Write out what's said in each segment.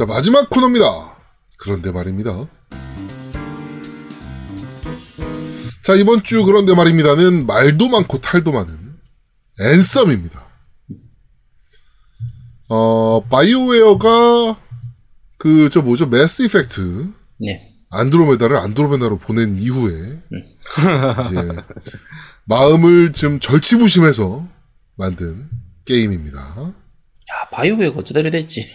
자, 마지막 코너입니다. 그런데 말입니다. 자, 이번 주 그런데 말입니다는 말도 많고 탈도 많은 앤썸입니다. 어, 바이오웨어가 그, 저 뭐죠, 매스 이펙트. 네. 안드로메다를 안드로메다로 보낸 이후에, 이제, 마음을 좀 절치부심해서 만든 게임입니다. 야, 바이오웨어가 어쩌다 이래 됐지.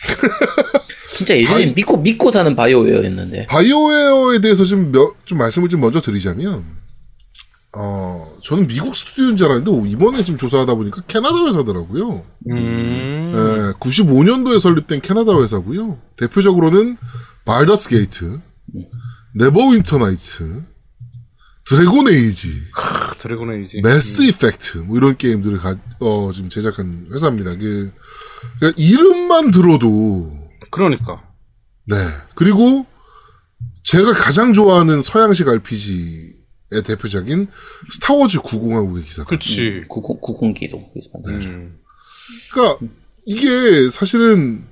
진짜 예전에 바이- 믿고, 믿고 사는 바이오웨어였는데. 바이오웨어에 대해서 좀, 몇, 좀 말씀을 좀 먼저 드리자면, 어, 저는 미국 스튜디오인 줄 알았는데, 이번에 지금 조사하다 보니까 캐나다 회사더라고요. 음. 예, 95년도에 설립된 캐나다 회사고요. 대표적으로는 발더스 게이트, 네버윈터 나이츠, 드래곤 에이지, 크, 드래곤 에이지. 매스 이펙트 뭐 이런 게임들을 가, 어, 지금 제작한 회사입니다. 그 그러니까 이름만 들어도 그러니까. 네 그리고 제가 가장 좋아하는 서양식 RPG의 대표작인 스타워즈 구공화국의 기사. 그치. 구공, 구공기도. 그래서 만들었죠. 음. 그러니까 이게 사실은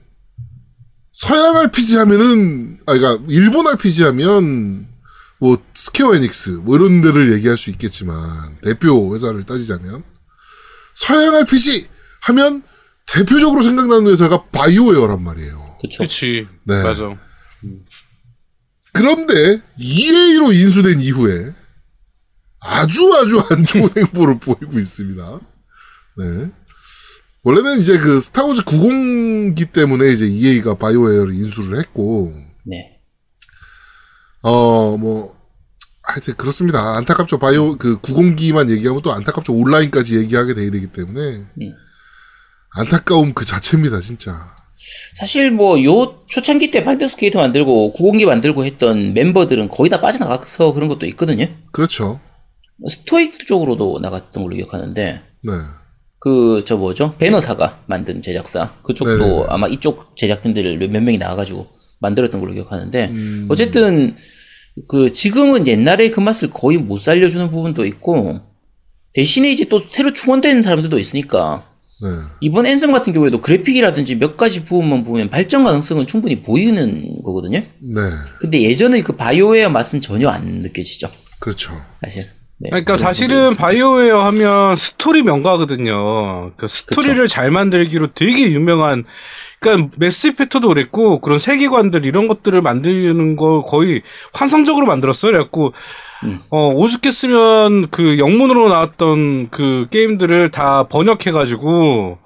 서양 RPG 하면은 아 그러니까 일본 RPG 하면 뭐 스퀘어 에닉스 뭐 이런 데를 얘기할 수 있겠지만 대표 회사를 따지자면 서양 RPG 하면 대표적으로 생각나는 회사가 바이오웨어란 말이에요. 그쵸. 그치. 네. 맞아. 그런데 EA로 인수된 이후에 아주 아주 안 좋은 행보를 보이고 있습니다. 네. 원래는 이제 그 스타워즈 구공기 때문에 이제 EA가 바이오웨어를 인수를 했고, 네. 어, 뭐, 하여튼 그렇습니다. 안타깝죠. 바이오, 그 구공기만 얘기하면 또 안타깝죠. 온라인까지 얘기하게 돼야 되기 때문에. 음. 안타까움 그 자체입니다, 진짜. 사실 뭐, 요 초창기 때 발더스 게이트 만들고 구공기 만들고 했던 멤버들은 거의 다 빠져나가서 그런 것도 있거든요. 그렇죠. 스토익 쪽으로도 나갔던 걸로 기억하는데, 네. 그, 저 뭐죠? 배너 사가 만든 제작사. 그쪽도 네네. 아마 이쪽 제작진들 몇, 몇 명이 나와가지고 만들었던 걸로 기억하는데, 음. 어쨌든, 그, 지금은 옛날에 그 맛을 거의 못 살려주는 부분도 있고, 대신에 이제 또 새로 충원된 사람들도 있으니까, 네. 이번 앤섬 같은 경우에도 그래픽이라든지 몇 가지 부분만 보면 발전 가능성은 충분히 보이는 거거든요? 네. 근데 예전의 그 바이오웨어 맛은 전혀 안 느껴지죠. 그렇죠. 사실. 네, 그러니까 사실은. 바이오웨어 하면 스토리 명가거든요. 그 스토리를 잘 만들기로 되게 유명한 그러니까 매스 이펙터도 그랬고 그런 세계관들 이런 것들을 만드는 거 거의 환상적으로 만들었어요. 그래갖고 음. 어 오죽했으면 그 영문으로 나왔던 그 게임들을 다 번역해가지고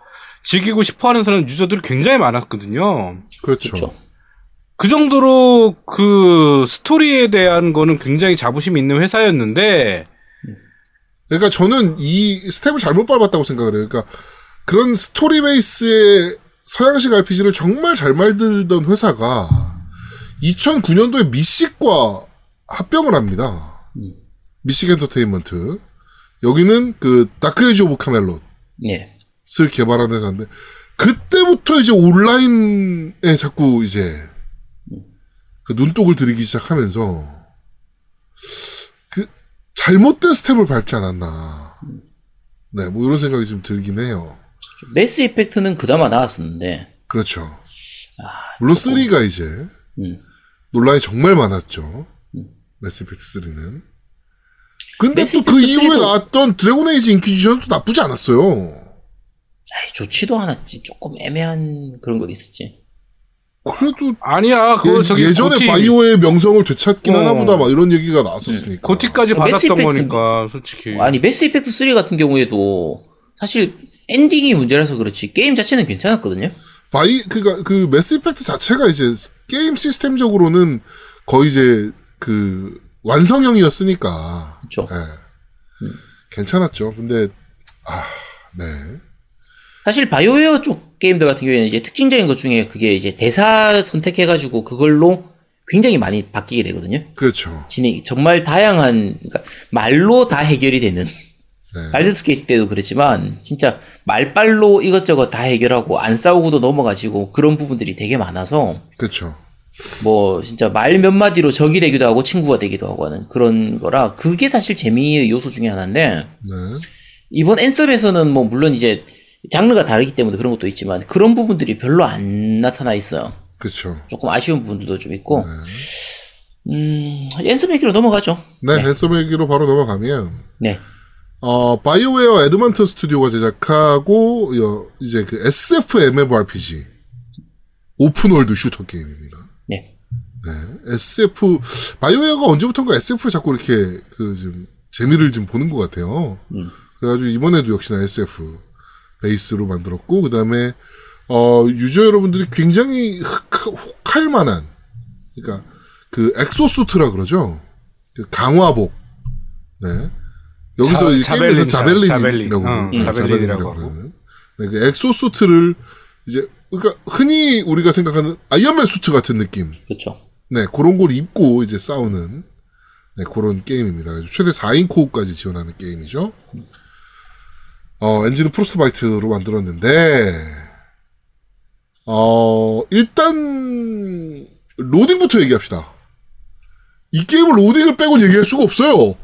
즐기고 싶어 하는 사람 유저들이 굉장히 많았거든요. 그렇죠. 그렇죠. 그 정도로 그 스토리에 대한 거는 굉장히 자부심 있는 회사였는데 그러니까 저는 이 스텝을 잘못 밟았다고 생각을 해요. 그러니까 그런 스토리 베이스의 서양식 RPG를 정말 잘 만들던 회사가 2009년도에 미씩과 합병을 합니다. 음. 미씩 엔터테인먼트. 여기는 그 다크 에이지 오브 카멜롯을 네. 개발한 회사인데 그때부터 이제 온라인에 자꾸 이제 그 눈독을 들이기 시작하면서 그 잘못된 스텝을 밟지 않았나. 네, 뭐 이런 생각이 좀 들긴 해요. Mass Effect는 그나마 나왔었는데, 그렇죠. 아, 물론 3가 이제 음. 논란이 정말 많았죠. Mass Effect 3는. 근데 또 그 이후에 3도 나왔던 Dragon Age Inquisition도 나쁘지 않았어요. 아이, 좋지도 않았지. 조금 애매한 그런 거 있었지. 그래도 아니야 그거 예, 저기 예전에 GOTY, 바이오의 명성을 되찾긴 어. 하나 보다 막 이런 얘기가 나왔었으니까. GOTY까지 어, 받았던 거니까 솔직히 아니, Mass Effect 3 같은 경우에도 사실 엔딩이 문제라서 그렇지, 게임 자체는 괜찮았거든요. 바이 그니까 그 Mass Effect 자체가 이제 게임 시스템적으로는 거의 이제 그 완성형이었으니까 그쵸. 예. 괜찮았죠. 근데 아, 네. 사실 BioWare 쪽 게임들 같은 경우에는 이제 특징적인 것 중에 그게 이제 대사 선택해가지고 그걸로 굉장히 많이 바뀌게 되거든요. 그렇죠. 진행 정말 다양한 그러니까 말로 다 해결이 되는 네. Baldur's Gate 때도 그랬지만 진짜 말빨로 이것저것 다 해결하고 안 싸우고도 넘어가지고 그런 부분들이 되게 많아서 그렇죠. 뭐 진짜 말 몇 마디로 적이 되기도 하고 친구가 되기도 하고 하는 그런 거라 그게 사실 재미의 요소 중에 하나인데 네. 이번 Anthem에서는 뭐 물론 이제 장르가 다르기 때문에 그런 것도 있지만 그런 부분들이 별로 안 나타나 있어요. 그렇죠. 조금 아쉬운 부분들도 좀 있고 음 Anthem 얘기로 넘어가죠. 네, Anthem 얘기로 바로 넘어가면 네. 어, BioWare 에드먼턴 스튜디오가 제작하고 어, 이제 그 SF MMORPG open world shooter 게임입니다. 네. SF BioWare가 언제부턴가 SF를 자꾸 이렇게 그좀 재미를 좀 보는 것 같아요. 그래가지고 이번에도 역시나 SF 베이스로 만들었고 그 다음에 어 유저 여러분들이 굉장히 흑- 혹할 만한 그러니까 그 exosuit라 그러죠. 그 강화복. 네. 여기서 자- 이 게임에서 Javelin, Javelin이라고 Javelin이라고. 그러는. 네, 그 exosuit를 이제 그러니까 흔히 우리가 생각하는 Iron Man suit 같은 느낌. 그렇죠. 네, 그런 걸 입고 이제 싸우는 네, 그런 게임입니다. 최대 4인 co-op까지 지원하는 게임이죠. 어, 엔진은 Frostbite로 만들었는데 어, 일단 로딩부터 얘기합시다. 이 게임을 로딩을 빼고 얘기할 수가 없어요.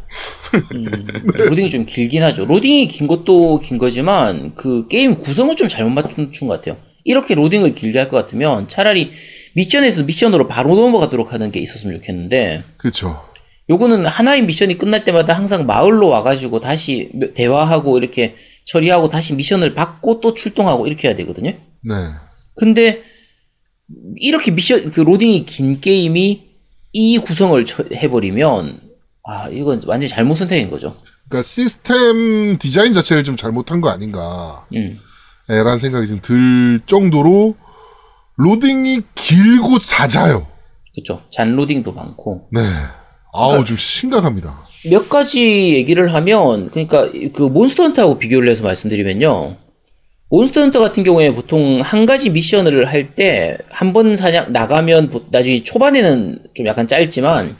로딩이 좀 길긴 하죠. 로딩이 긴 것도 긴 거지만 그 게임 구성을 좀 잘못 맞춘 것 같아요. 이렇게 로딩을 길게 할 것 같으면 차라리 미션에서 미션으로 바로 넘어가도록 하는 게 있었으면 좋겠는데 그렇죠. 요거는 하나의 미션이 끝날 때마다 항상 마을로 와가지고 다시 대화하고 이렇게 처리하고 다시 미션을 받고 또 출동하고 이렇게 해야 되거든요. 네. 근데 이렇게 미션 그 로딩이 긴 게임이 이 구성을 처- 해버리면 아 이건 완전 히 잘못 선택인 거죠. 그러니까 시스템 디자인 자체를 좀 잘못한 거 아닌가. 음. 라는 생각이 좀 들 정도로 로딩이 길고 잦아요. 그쵸. 잔 로딩도 많고. 네. 아우, 좀 심각합니다. 몇 가지 얘기를 하면, 그러니까 그 Monster Hunter하고 비교를 해서 말씀드리면요. Monster Hunter 같은 경우에 보통 한 가지 미션을 할 때 한 번 사냥 나가면 보- 나중에 초반에는 좀 약간 짧지만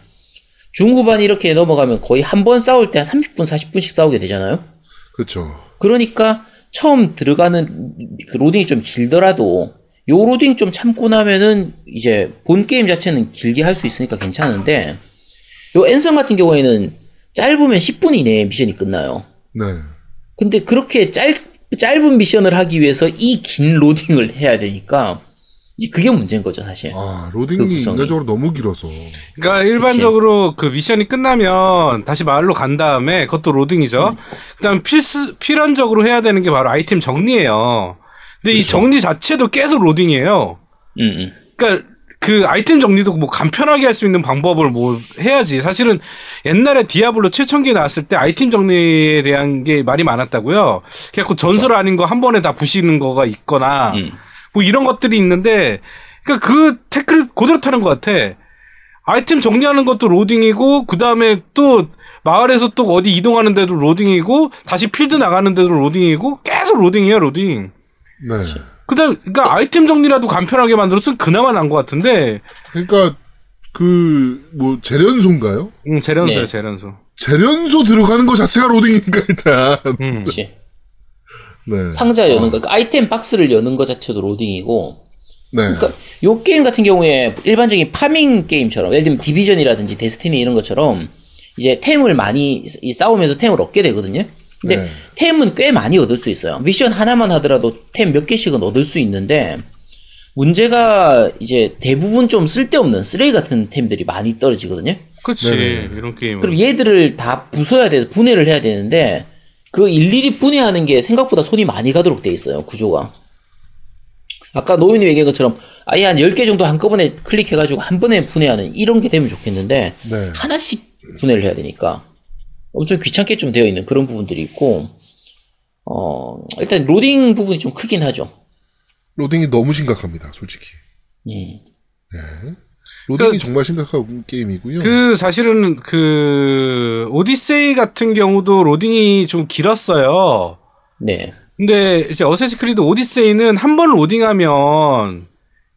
중후반 이렇게 넘어가면 거의 한 번 싸울 때 한 30분, 40분씩 싸우게 되잖아요. 그렇죠. 그러니까 처음 들어가는 그 로딩이 좀 길더라도 요 로딩 좀 참고 나면은 이제 본 게임 자체는 길게 할 수 있으니까 괜찮은데 요 앤성 같은 경우에는 짧으면 10분 이내에 미션이 끝나요. 네. 근데 그렇게 짧, 짧은 미션을 하기 위해서 이 긴 로딩을 해야 되니까 이제 그게 문제인 거죠, 사실. 아, 그 로딩이 구성이. 인간적으로 너무 길어서. 그러니까 일반적으로 그 미션이 끝나면 다시 마을로 간 다음에 그것도 로딩이죠. 그다음 필수 필연적으로 해야 되는 게 바로 아이템 정리예요. 근데 이 정리 자체도 계속 로딩이에요. 음, 음. 그러니까 그 아이템 정리도 뭐 간편하게 할 수 있는 방법을 뭐 해야지. 사실은 옛날에 디아블로 최첨기 나왔을 때 아이템 정리에 대한 게 말이 많았다고요. 그래갖고 전설 아닌 거 한 번에 다 부시는 거가 있거나 음. 뭐 이런 것들이 있는데 그러니까 그 tech를 그대로 타는 것 같아. 아이템 정리하는 것도 로딩이고 그 다음에 또 마을에서 또 어디 이동하는데도 로딩이고 다시 필드 나가는데도 로딩이고 계속 로딩이에요 로딩. 네. 그다음 그러니까 아이템 정리라도 간편하게 만들었으면 그나마 난 것 같은데 그러니까 그 뭐 재련소인가요? 응 재련소요 네. 재련소. 재련소 들어가는 거 자체가 로딩이니까 일단. 음. 그렇지. 네. 상자 여는 거, 그 아이템 박스를 여는 거 자체도 로딩이고 네. 그러니까 요 게임 같은 경우에 일반적인 farming 게임처럼 예를 들면 Division이라든지 Destiny 이런 것처럼 이제 템을 많이 이 싸우면서 템을 얻게 되거든요. 근데 네. 템은 꽤 많이 얻을 수 있어요. 미션 하나만 하더라도 템 몇 개씩은 얻을 수 있는데 문제가 이제 대부분 좀 쓸데없는 쓰레기 같은 템들이 많이 떨어지거든요. 그렇지 네네. 이런 게임. 그럼 얘들을 다 부숴야 돼, 분해를 해야 되는데 그 일일이 분해하는 게 생각보다 손이 많이 가도록 돼 있어요, 구조가. 아까 노인이 얘기한 것처럼 아예 한 10개 정도 한꺼번에 클릭해가지고 한 번에 분해하는 이런 게 되면 좋겠는데 네. 하나씩 분해를 해야 되니까 엄청 귀찮게 좀 되어 있는 그런 부분들이 있고 어 일단 로딩 부분이 좀 크긴 하죠. 로딩이 너무 심각합니다, 솔직히. 음. 로딩이 정말 심각한 게임이고요. 그 사실은 그 오디세이 같은 경우도 로딩이 좀 길었어요. 네. 근데 이제 Assassin's Creed Odyssey는 한 번 로딩하면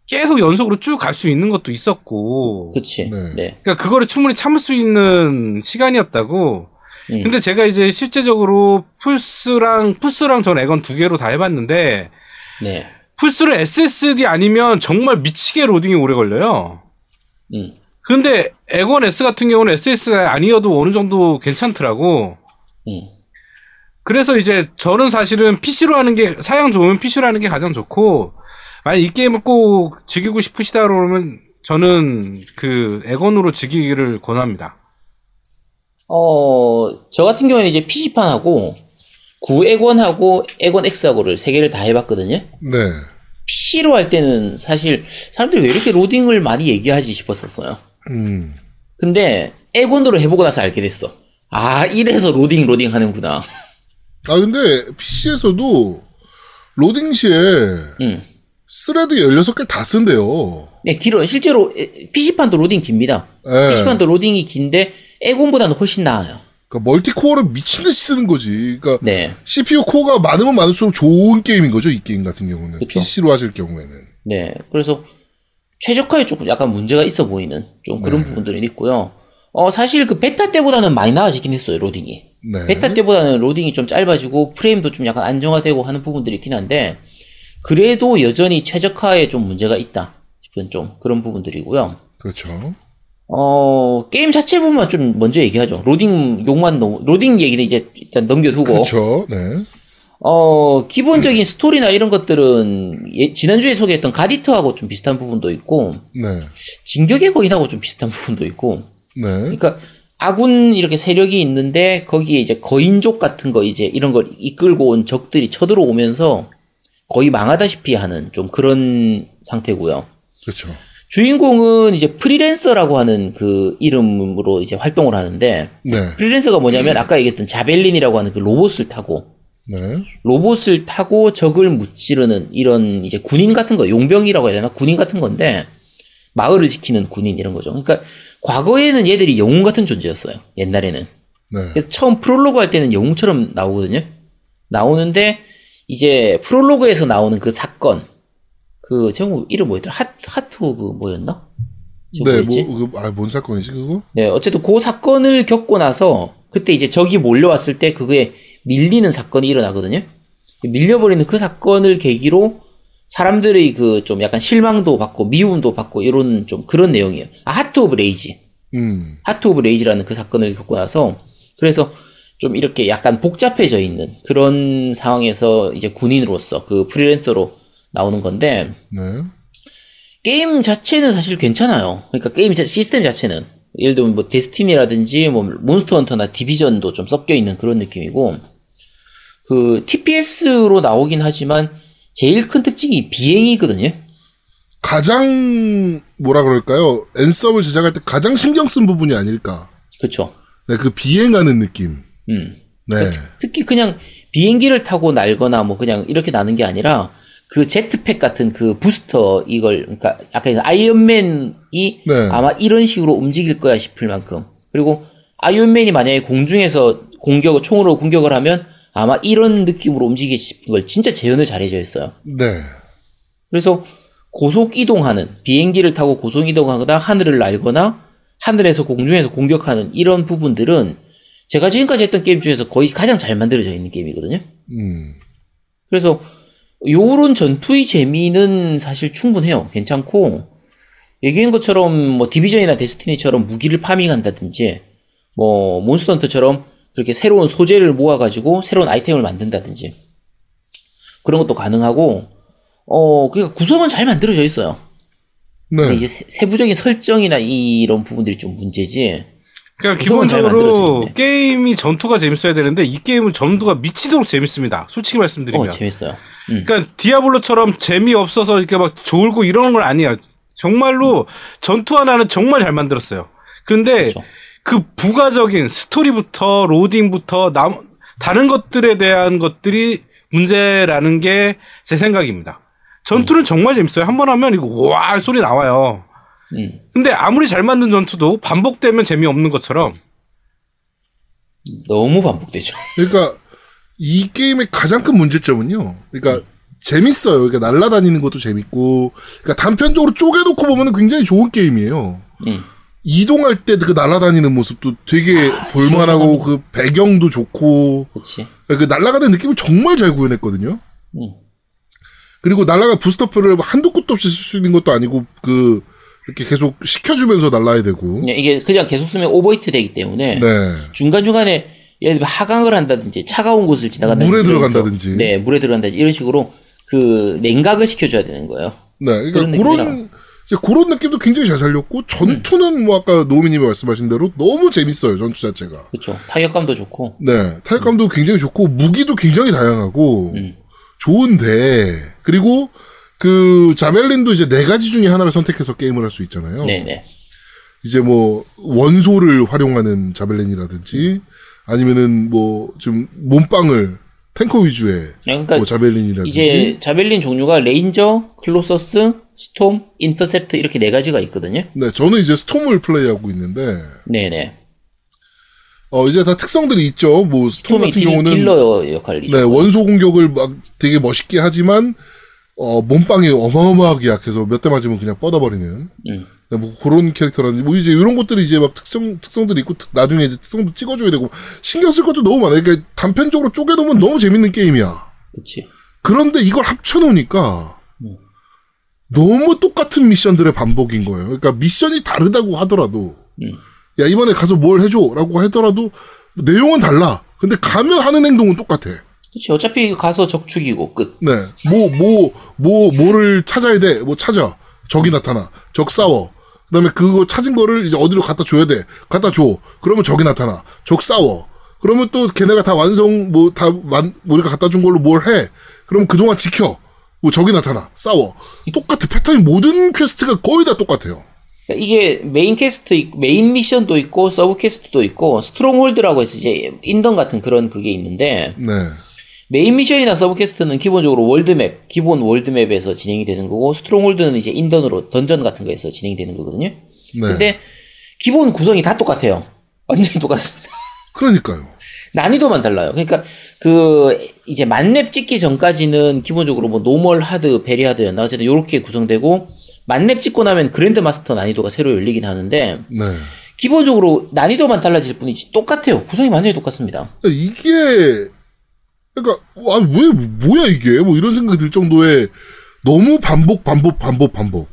계속 연속으로 쭉 갈 수 있는 것도 있었고. 그치. 네. 네. 그러니까 그거를 충분히 참을 수 있는 시간이었다고. 음. 근데 제가 이제 실제적으로 플스랑 플스랑 전 엑원 두 개로 다 해봤는데 네. 플스를 SSD 아니면 정말 미치게 로딩이 오래 걸려요. 음. 근데 엑원 S 같은 경우는 SSD 아니어도 어느 정도 괜찮더라고. 음. 그래서 이제 저는 사실은 PC로 하는 게 사양 좋으면 PC로 하는 게 가장 좋고 만약 이 게임을 꼭 즐기고 싶으시다 그러면 저는 그 엑원으로 즐기기를 권합니다. 어, 저 같은 경우에는 이제 PC판하고 엑원하고 엑원 X하고를 세 개를 다 해봤거든요. 네. PC로 할 때는 사실 사람들이 왜 이렇게 로딩을 많이 얘기하지 싶었었어요. 음. 근데 엑원으로 해보고 나서 알게 됐어. 아, 이래서 로딩 로딩 하는구나. 아, 근데 PC에서도 로딩 시에 음. 스레드 16개 다 쓴대요. 네, 길어. 실제로 PC판도 로딩 깁니다. 예. PC판도 로딩이 긴데 엑원보다는 훨씬 나아요. 그러니까 멀티코어를 미친 듯이 쓰는 거지. 그러니까 네. CPU 코어가 많으면 많을수록 좋은 게임인 거죠, 이 게임 같은 경우는. 그쵸. PC로 하실 경우에는. 네. 그래서 최적화에 조금 약간 문제가 있어 보이는 좀 그런 부분들이 있고요. 어, 사실 그 베타 때보다는 많이 나아지긴 했어요, 로딩이. 네. 베타 때보다는 로딩이 좀 짧아지고 프레임도 좀 약간 안정화되고 하는 부분들이 있긴 한데 그래도 여전히 최적화에 좀 문제가 있다 싶은 좀 그런 부분들이고요. 그렇죠. 어, 게임 자체 부분만 좀 먼저 얘기하죠. 로딩 욕만 너무, 로딩 얘기는 이제 일단 넘겨두고. 그렇죠. 네. 어, 기본적인 스토리나 이런 것들은 예- 지난주에 소개했던 갓이터하고 좀 비슷한 부분도 있고, 네. 진격의 거인하고 좀 비슷한 부분도 있고, 네. 그러니까 아군 이렇게 세력이 있는데 거기에 이제 거인족 같은 거 이제 이런 걸 이끌고 온 적들이 쳐들어오면서 거의 망하다시피 하는 좀 그런 상태고요. 그렇죠. 주인공은 이제 프리랜서라고 하는 그 이름으로 이제 활동을 하는데 네. 프리랜서가 뭐냐면 아까 얘기했던 자벨린이라고 하는 그 로봇을 타고 네. 로봇을 타고 적을 무찌르는 이런 이제 군인 같은 거 용병이라고 해야 되나 군인 같은 건데 마을을 지키는 군인 이런 거죠. 그러니까 과거에는 얘들이 영웅 같은 존재였어요. 옛날에는. 네. 그래서 처음 프롤로그 할 때는 영웅처럼 나오거든요. 나오는데 이제 프롤로그에서 나오는 그 사건 그 제목 이름 뭐였더라? 하, Heart of 뭐였나? 네. 뭐, 그, 아, 뭔 사건이지, 그거? 네, 어쨌든 그 사건을 겪고 나서 그때 이제 적이 몰려왔을 때 그거에 밀리는 사건이 일어나거든요. 밀려버리는 그 사건을 계기로 사람들의 그 좀 약간 실망도 받고 미움도 받고 이런 좀 그런 내용이에요. 아, Heart of Rage. 음. Heart of Rage라는 그 사건을 겪고 나서 그래서 좀 이렇게 약간 복잡해져 있는 그런 상황에서 이제 군인으로서 그 프리랜서로 나오는 건데 네. 게임 자체는 사실 괜찮아요. 그러니까 게임 자- 시스템 자체는 예를 들면 뭐 데스티니라든지 뭐 몬스터 헌터나 디비전도 좀 섞여 있는 그런 느낌이고 그 TPS로 나오긴 하지만 제일 큰 특징이 비행이거든요. 가장, 뭐라 그럴까요? 앤썸을 제작할 때 가장 신경 쓴 부분이 아닐까. 그렇죠. 네, 그 비행하는 느낌. 음. 네. 특히 그냥 비행기를 타고 날거나 뭐 그냥 이렇게 나는 게 아니라 그 제트팩 같은 그 부스터 이걸 그러니까 아까 아이언맨이 네. 아마 이런 식으로 움직일 거야 싶을 만큼 그리고 아이언맨이 만약에 공중에서 공격을 총으로 공격을 하면 아마 이런 느낌으로 움직이기 싶은 걸 진짜 재현을 잘해줘 있어요. 네. 그래서 고속 이동하는 비행기를 타고 고속 이동하거나 하늘을 날거나 하늘에서 공중에서 공격하는 이런 부분들은 제가 지금까지 했던 게임 중에서 거의 가장 잘 만들어져 있는 게임이거든요. 음. 그래서 요런 전투의 재미는 사실 충분해요. 괜찮고 얘기한 것처럼 뭐 디비전이나 데스티니처럼 무기를 파밍한다든지 뭐 몬스터 헌터처럼 그렇게 새로운 소재를 모아가지고 새로운 아이템을 만든다든지 그런 것도 가능하고 어 그러니까 구성은 잘 만들어져 있어요. 근데 네. 이제 세- 세부적인 설정이나 이런 부분들이 좀 문제지. 그러니까 기본적으로. 게임이 전투가 재밌어야 되는데 이 게임은 전투가 미치도록 재밌습니다. 솔직히 어 말씀드리면. 재밌어요. 음. 그러니까 디아블로처럼 재미없어서 이렇게 막 졸고 이러는 건 아니야. 정말로 전투 하나는 정말 잘 만들었어요. 그런데 그렇죠. 그 부가적인 스토리부터 로딩부터 남, 다른 것들에 대한 것들이 문제라는 게 제 생각입니다. 전투는 정말 재밌어요. 한 번 하면 이거 와 소리 나와요. 음. 근데 아무리 잘 만든 전투도 반복되면 재미없는 것처럼 너무 반복되죠. 그러니까 이 게임의 가장 큰 문제점은요. 그러니까 재밌어요. 그러니까 날아다니는 것도 재밌고, 그러니까 단편적으로 쪼개놓고 보면 굉장히 좋은 게임이에요. 음. 이동할 때 그 날아다니는 모습도 되게 볼만하고 그 배경도 좋고 그렇지. 그 날아가는 느낌을 정말 잘 구현했거든요. 음. 그리고 날아가 부스터표를 한도 끝도 없이 쓸 수 있는 것도 아니고 그 이렇게 계속 시켜주면서 날아야 되고. 그냥 이게 그냥 계속 쓰면 오버히트 되기 때문에 네. 중간 중간에 예를 들면 하강을 한다든지 차가운 곳을 지나간다든지 물에 들어간다든지. 네 물에 들어간다든지 이런 식으로 그 냉각을 시켜줘야 되는 거예요. 네, 그러니까 그런 그런 그런 느낌도 굉장히 잘 살렸고 전투는 뭐 아까 노미님이 말씀하신 대로 너무 재밌어요 전투 자체가. 그렇죠. 타격감도 좋고. 네, 타격감도 굉장히 좋고 무기도 굉장히 다양하고 음. 좋은데 그리고 그 자벨린도 이제 네 가지 중에 하나를 선택해서 게임을 할 수 있잖아요. 네네. 이제 뭐 원소를 활용하는 자벨린이라든지 아니면은 뭐 좀 몸빵을 탱커 위주의 그러니까 뭐 자벨린이라든지 이제 자벨린 종류가 레인저, 콜로서스, 스톰, 인터셉트 이렇게 네 가지가 있거든요. 네, 저는 이제 스톰을 플레이하고 있는데 네네. 어 이제 다 특성들이 있죠. 뭐 스톰 같은 딜, 경우는 딜러 역할이죠. 네, 원소 공격을 막 되게 멋있게 하지만 어 몸빵이 어마어마하게 약해서 몇 대 맞으면 그냥 뻗어버리는 음. 네, 뭐 그런 캐릭터라든지 뭐 이제 이런 것들이 이제 막 특성 특성들이 있고 특- 나중에 이제 특성도 찍어줘야 되고 신경 쓸 것도 너무 많아요. 그러니까 단편적으로 쪼개놓으면 너무 재밌는 게임이야. 그치. 그런데 이걸 합쳐놓으니까 너무 똑같은 미션들의 반복인 거예요. 그러니까 미션이 다르다고 하더라도 음. 야 이번에 가서 뭘 해줘라고 하더라도 내용은 달라. 근데 가면 하는 행동은 똑같아. 그치. 어차피 가서 적 죽이고 끝. 네, 뭐 뭐 뭐 뭐 를 찾아야 돼. 뭐 찾아. 적이 나타나. 적 싸워. 그다음에 그거 찾은 거를 이제 어디로 갖다 줘야 돼. 갖다 줘. 그러면 적이 나타나. 적 싸워. 그러면 또 걔네가 다 완성 뭐 다 우리가 갖다 준 걸로 뭘 해. 그럼 그동안 지켜. 뭐 적이 나타나. 싸워. 똑같아. 패턴이 모든 퀘스트가 거의 다 똑같아요. 그러니까 이게 메인 퀘스트, 있- 메인 미션도 있고, 서브 퀘스트도 있고, 스트롱홀드라고 해서 이제 인던 같은 그런 그게 있는데, 네. 메인 미션이나 서브 퀘스트는 기본적으로 월드맵, 기본 월드맵에서 진행이 되는 거고, 스트롱홀드는 이제 인던으로 던전 같은 거에서 진행이 되는 거거든요. 네. 근데 기본 구성이 다 똑같아요. 완전히 똑같습니다. 그러니까요. 난이도만 달라요. 그러니까 그 이제 만렙 찍기 전까지는 기본적으로 뭐 normal hard, very hard였나 어쨌든 요렇게 구성되고 만렙 찍고 나면 grand master 난이도가 새로 열리긴 하는데 네. 기본적으로 난이도만 달라질 뿐이지 똑같아요. 구성이 완전히 똑같습니다. 이게 그러니까 아, 왜 뭐야 이게 뭐 이런 생각이 들 정도의 너무 반복 반복 반복 반복.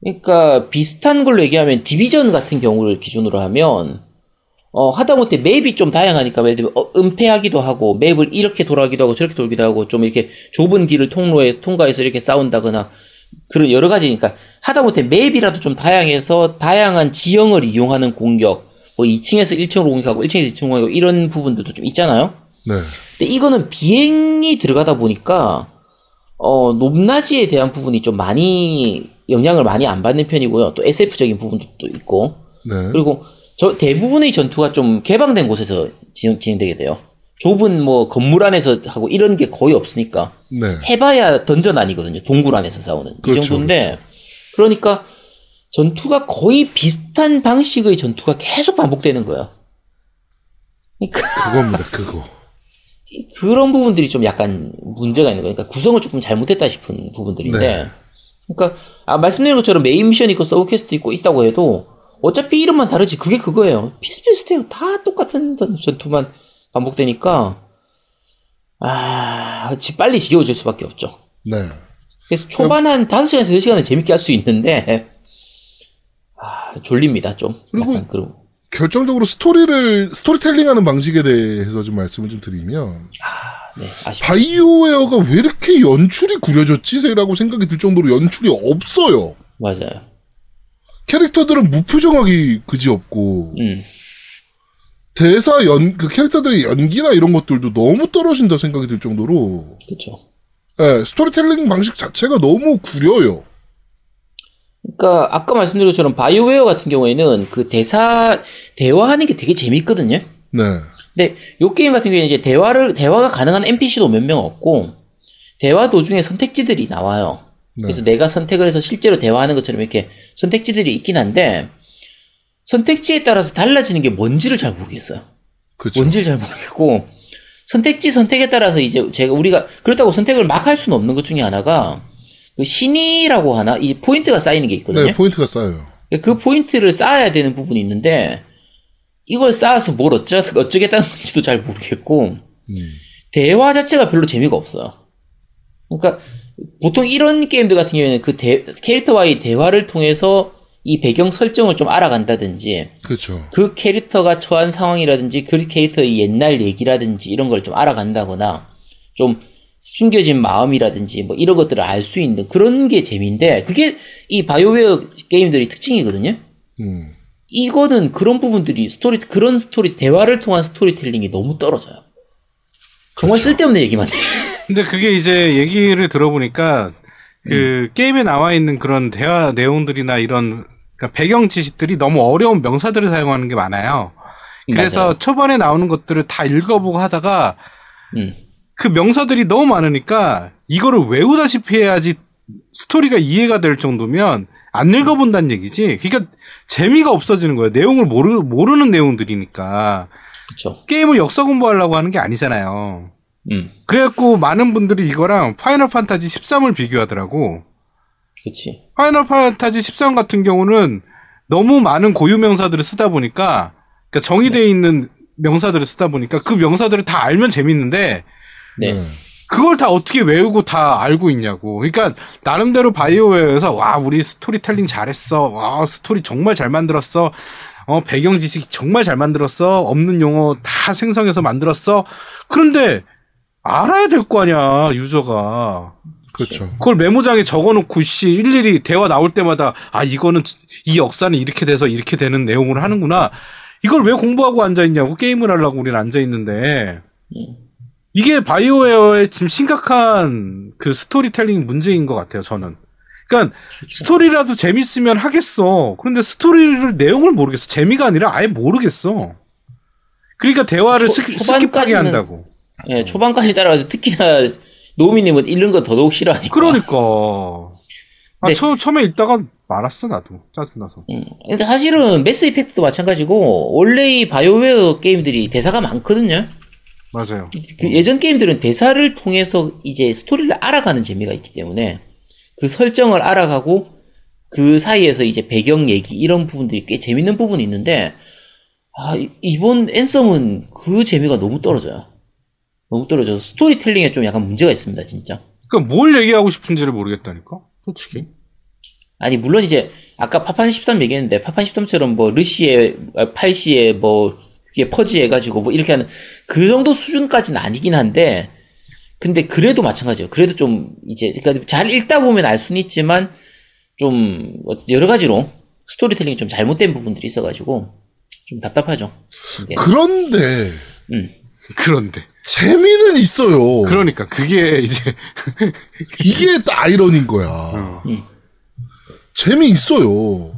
그러니까 비슷한 걸로 얘기하면 디비전 같은 경우를 기준으로 하면 어, 하다못해 맵이 좀 다양하니까 예를 들면 어, 은폐하기도 하고 맵을 이렇게 돌아가기도 하고 저렇게 돌기도 하고 좀 이렇게 좁은 길을 통로에 통과해서 이렇게 싸운다거나 그런 여러 가지니까 하다못해 맵이라도 좀 다양해서 다양한 지형을 이용하는 공격 뭐 2층에서 1층으로 공격하고 1층에서 2층으로 공격하고 이런 부분들도 좀 있잖아요. 네. 근데 이거는 비행이 들어가다 보니까 어 높낮이에 대한 부분이 좀 많이 영향을 많이 안 받는 편이고요. 또 SF적인 부분도 또 있고 네. 그리고 저 대부분의 전투가 좀 개방된 곳에서 진행, 진행되게 돼요. 좁은 뭐 건물 안에서 하고 이런 게 거의 없으니까 네. 해봐야 던전 아니거든요. 동굴 안에서 싸우는 그렇죠, 이 정도인데 그러니까 전투가 거의 비슷한 방식의 전투가 계속 반복되는 거예요. 그러니까 그겁니다. 그거. 그런 부분들이 좀 약간 문제가 있는 거예요. 그러니까 구성을 조금 잘못했다 싶은 부분들인데. 네. 그러니까 아, 말씀드린 것처럼 메인 미션 있고 서브 퀘스트 있고 있다고 해도 어차피 이름만 다르지 그게 그거예요. 비슷비슷해요. 다 똑같은 전투만 반복되니까 아, 지- 빨리 지겨워질 수밖에 없죠. 네. 그래서 초반 한 5시간에서 6시간은 재밌게 할 수 있는데 아, 졸립니다, 좀. 그리고 약간 그런. 결정적으로 스토리를 스토리텔링하는 방식에 대해서 좀 말씀을 좀 드리면 네, 아쉽 바이오웨어가 왜 이렇게 연출이 구려졌지라고 생각이 들 정도로 연출이 없어요. 맞아요. 캐릭터들은 무표정하기 그지 없고 음. 대사 연 그 캐릭터들의 연기나 이런 것들도 너무 떨어진다 생각이 들 정도로 그렇죠. 예, 스토리텔링 방식 자체가 너무 구려요. 그러니까 아까 말씀드린 것처럼 바이오웨어 같은 경우에는 그 대사 대화하는 게 되게 재밌거든요. 네. 근데 요 게임 같은 경우에는 이제 대화를 대화가 가능한 NPC도 몇 명 없고 대화 도중에 선택지들이 나와요. 네. 그래서 내가 선택을 해서 실제로 대화하는 것처럼 이렇게 선택지들이 있긴 한데 선택지에 따라서 달라지는 게 뭔지를 잘 모르겠어요. 그렇죠. 뭔지를 잘 모르겠고 선택지 선택에 따라서 이제 제가 우리가 그렇다고 선택을 막 할 수는 없는 것 중에 하나가 그 신이라고 하나 이 포인트가 쌓이는 게 있거든요. 네, 포인트가 쌓여요. 그 포인트를 쌓아야 되는 부분이 있는데 이걸 쌓아서 뭘 어쩌 어쩌겠다는 건지도 잘 모르겠고 음. 대화 자체가 별로 재미가 없어요. 그러니까 보통 이런 게임들 같은 경우에는 그 대- 캐릭터와의 대화를 통해서 이 배경 설정을 좀 알아간다든지 그렇죠. 그 캐릭터가 처한 상황이라든지 그 캐릭터의 옛날 얘기라든지 이런 걸 좀 알아간다거나 좀 숨겨진 마음이라든지 뭐 이런 것들을 알 수 있는 그런 게 재미인데 그게 이 바이오웨어 게임들이 특징이거든요. 음. 이거는 그런 부분들이 스토리 그런 스토리 대화를 통한 스토리텔링이 너무 떨어져요. 정말 쓸데없는 얘기만 해. 근데 그게 이제 얘기를 들어보니까 그 게임에 나와 있는 그런 대화 내용들이나 이런 그러니까 배경 지식들이 너무 어려운 명사들을 사용하는 게 많아요. 그래서 맞아요. 초반에 나오는 것들을 다 읽어보고 하다가 음. 그 명사들이 너무 많으니까 이거를 외우다시피 해야지 스토리가 이해가 될 정도면 안 읽어본다는 얘기지. 그러니까 재미가 없어지는 거예요. 내용을 모르, 모르는 내용들이니까. 그렇죠. 게임을 역사 공부하려고 하는 게 아니잖아요. 음. 그래갖고 많은 분들이 이거랑 파이널 판타지 13을 비교하더라고. 그렇지. 파이널 판타지 13 같은 경우는 너무 많은 고유 명사들을 쓰다 보니까 그러니까 정의되어 있는 명사들을 쓰다 보니까 그 명사들을 다 알면 재밌는데 네. 네. 그걸 다 어떻게 외우고 다 알고 있냐고. 그러니까 나름대로 바이오웨어에서 와 우리 스토리텔링 잘했어. 와 스토리 정말 잘 만들었어. 어 배경 지식 정말 잘 만들었어. 없는 용어 다 생성해서 만들었어. 그런데 알아야 될 거 아니야 유저가. 그렇죠. 그걸 메모장에 적어놓고 씨 일일이 대화 나올 때마다 아 이거는 이 역사는 이렇게 돼서 이렇게 되는 내용을 하는구나. 이걸 왜 공부하고 앉아 있냐고 게임을 하려고 우리는 앉아 있는데 이게 바이오웨어의 지금 심각한 그 스토리텔링 문제인 것 같아요. 저는. 그러니까 스토리라도 재밌으면 하겠어. 그런데 스토리를 내용을 모르겠어. 재미가 아니라 아예 모르겠어. 그러니까 대화를 초- 스, 초반까지는 skip하게 한다고. 예, 초반까지 따라가서 특히나 노미님은 읽는 거 더더욱 싫어하니까. 그러니까. 아, 네. 처, 처음에 읽다가 말았어, 나도. 짜증나서. 음, 근데 사실은 매스 이펙트도 마찬가지고 원래 이 바이오웨어 게임들이 대사가 많거든요. 맞아요. 그 예전 게임들은 대사를 통해서 이제 스토리를 알아가는 재미가 있기 때문에 그 설정을 알아가고 그 사이에서 이제 배경 얘기 이런 부분들이 꽤 재밌는 부분이 있는데 아 이- 이번 앤썸은 그 재미가 너무 떨어져요. 너무 떨어져서 스토리텔링에 좀 약간 문제가 있습니다, 진짜. 그러니까 뭘 얘기하고 싶은지를 모르겠다니까? 솔직히. 아니 물론 이제 아까 파판 13 얘기했는데 파판 13처럼 뭐 르시에 아, 팔시에 뭐 그게 퍼지 해가지고 뭐 이렇게 하는 그 정도 수준까지는 아니긴 한데 근데 그래도 마찬가지예요. 그래도 좀 이제 그러니까 잘 읽다 보면 알 수는 있지만 좀 여러 가지로 스토리텔링이 좀 잘못된 부분들이 있어가지고 좀 답답하죠. 이게. 그런데 음. 그런데. 재미는 있어요. 그러니까 그게 이제 이게 또 아이러니인 거야. 어. 음. 재미 있어요.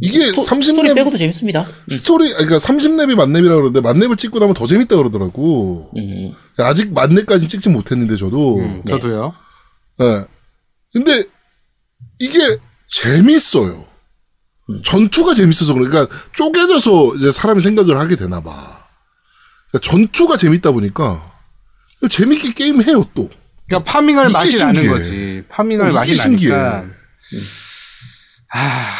이게 스토, 30렙 스토리 빼고도 재밌습니다. 스토리 아니, 그러니까 30렙이 만렙이라 그러는데 만렙을 찍고 나면 더 재밌다 그러더라고. 음. 아직 만렙까지 찍지 못했는데 저도. 음, 저도요. 예. 근데 이게 재밌어요. 전투가 재밌어서. 그러니까 쪼개져서 이제 사람이 생각을 하게 되나 봐. 그러니까 전투가 재밌다 보니까 재밌게 게임 해요 또. 그러니까 파밍할 맛이 나는 신기해. 거지. 파밍할 어, 맛이 이게 신기해. 나니까. 아,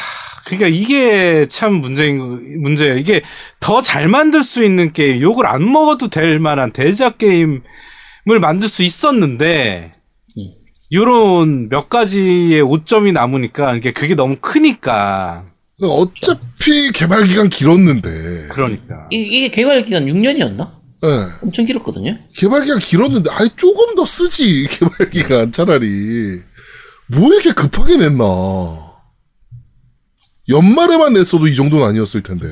그러니까 이게 참 문제인 거- 문제예요. 이게 더 잘 만들 수 있는 게임, 욕을 안 먹어도 될 만한 대작 게임을 만들 수 있었는데 음. 요런 몇 가지의 오점이 남으니까 이게 그게 너무 크니까 어차피 개발 기간 길었는데. 그러니까 이, 이게 개발 기간 6년이었나? 예. 엄청 길었거든요. 개발 기간 길었는데 아예 조금 더 쓰지 개발 기간 차라리 뭐 이렇게 급하게 냈나 연말에만 냈어도 이 정도는 아니었을 텐데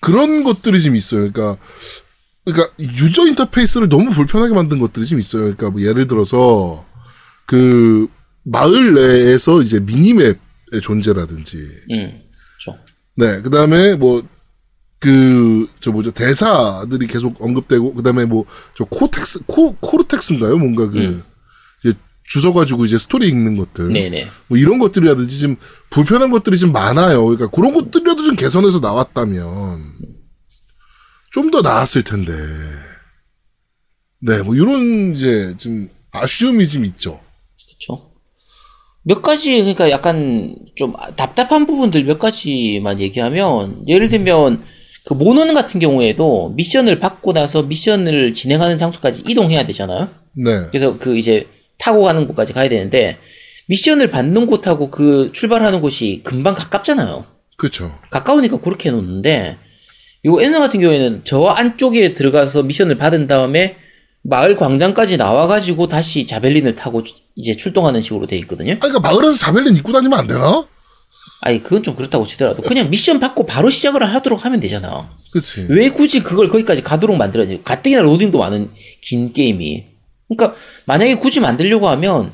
그런 것들이 좀 있어요 그러니까 그러니까 유저 인터페이스를 너무 불편하게 만든 것들이 좀 있어요 그러니까 뭐 예를 들어서 그 마을 내에서 이제 minimap의 존재라든지 음, 그렇죠. 네, 그 다음에 뭐, 그, 저 뭐죠, 대사들이 계속 언급되고, 그 다음에 뭐, 저 Cortex, 코, Cortex인가요? 뭔가 그, 음. 주워가지고 이제 스토리 읽는 것들. 네네. 뭐 이런 것들이라든지 좀 불편한 것들이 좀 많아요. 그러니까 그런 것들이라도 좀 개선해서 나왔다면, 좀 더 나았을 텐데. 네, 뭐 이런 이제 좀 아쉬움이 좀 있죠. 그렇죠. 몇 가지 그러니까 약간 좀 답답한 부분들 몇 가지만 얘기하면 예를 들면 그 모논 같은 경우에도 미션을 받고 나서 미션을 진행하는 장소까지 이동해야 되잖아요. 네. 그래서 그 이제 타고 가는 곳까지 가야 되는데 미션을 받는 곳하고 그 출발하는 곳이 금방 가깝잖아요. 그쵸. 가까우니까 그렇게 해놓는데 요 엔서 같은 경우에는 저 안쪽에 들어가서 미션을 받은 다음에 마을 광장까지 나와가지고 다시 자벨린을 타고 이제 출동하는 식으로 돼 있거든요. 아니, 그러니까 마을에서 자벨린 입고 다니면 안 되나? 아니 그건 좀 그렇다고 치더라도 그냥 미션 받고 바로 시작을 하도록 하면 되잖아. 그치. 왜 굳이 그걸 거기까지 가도록 만들어야지? 가뜩이나 로딩도 많은 긴 게임이. 그러니까 만약에 굳이 만들려고 하면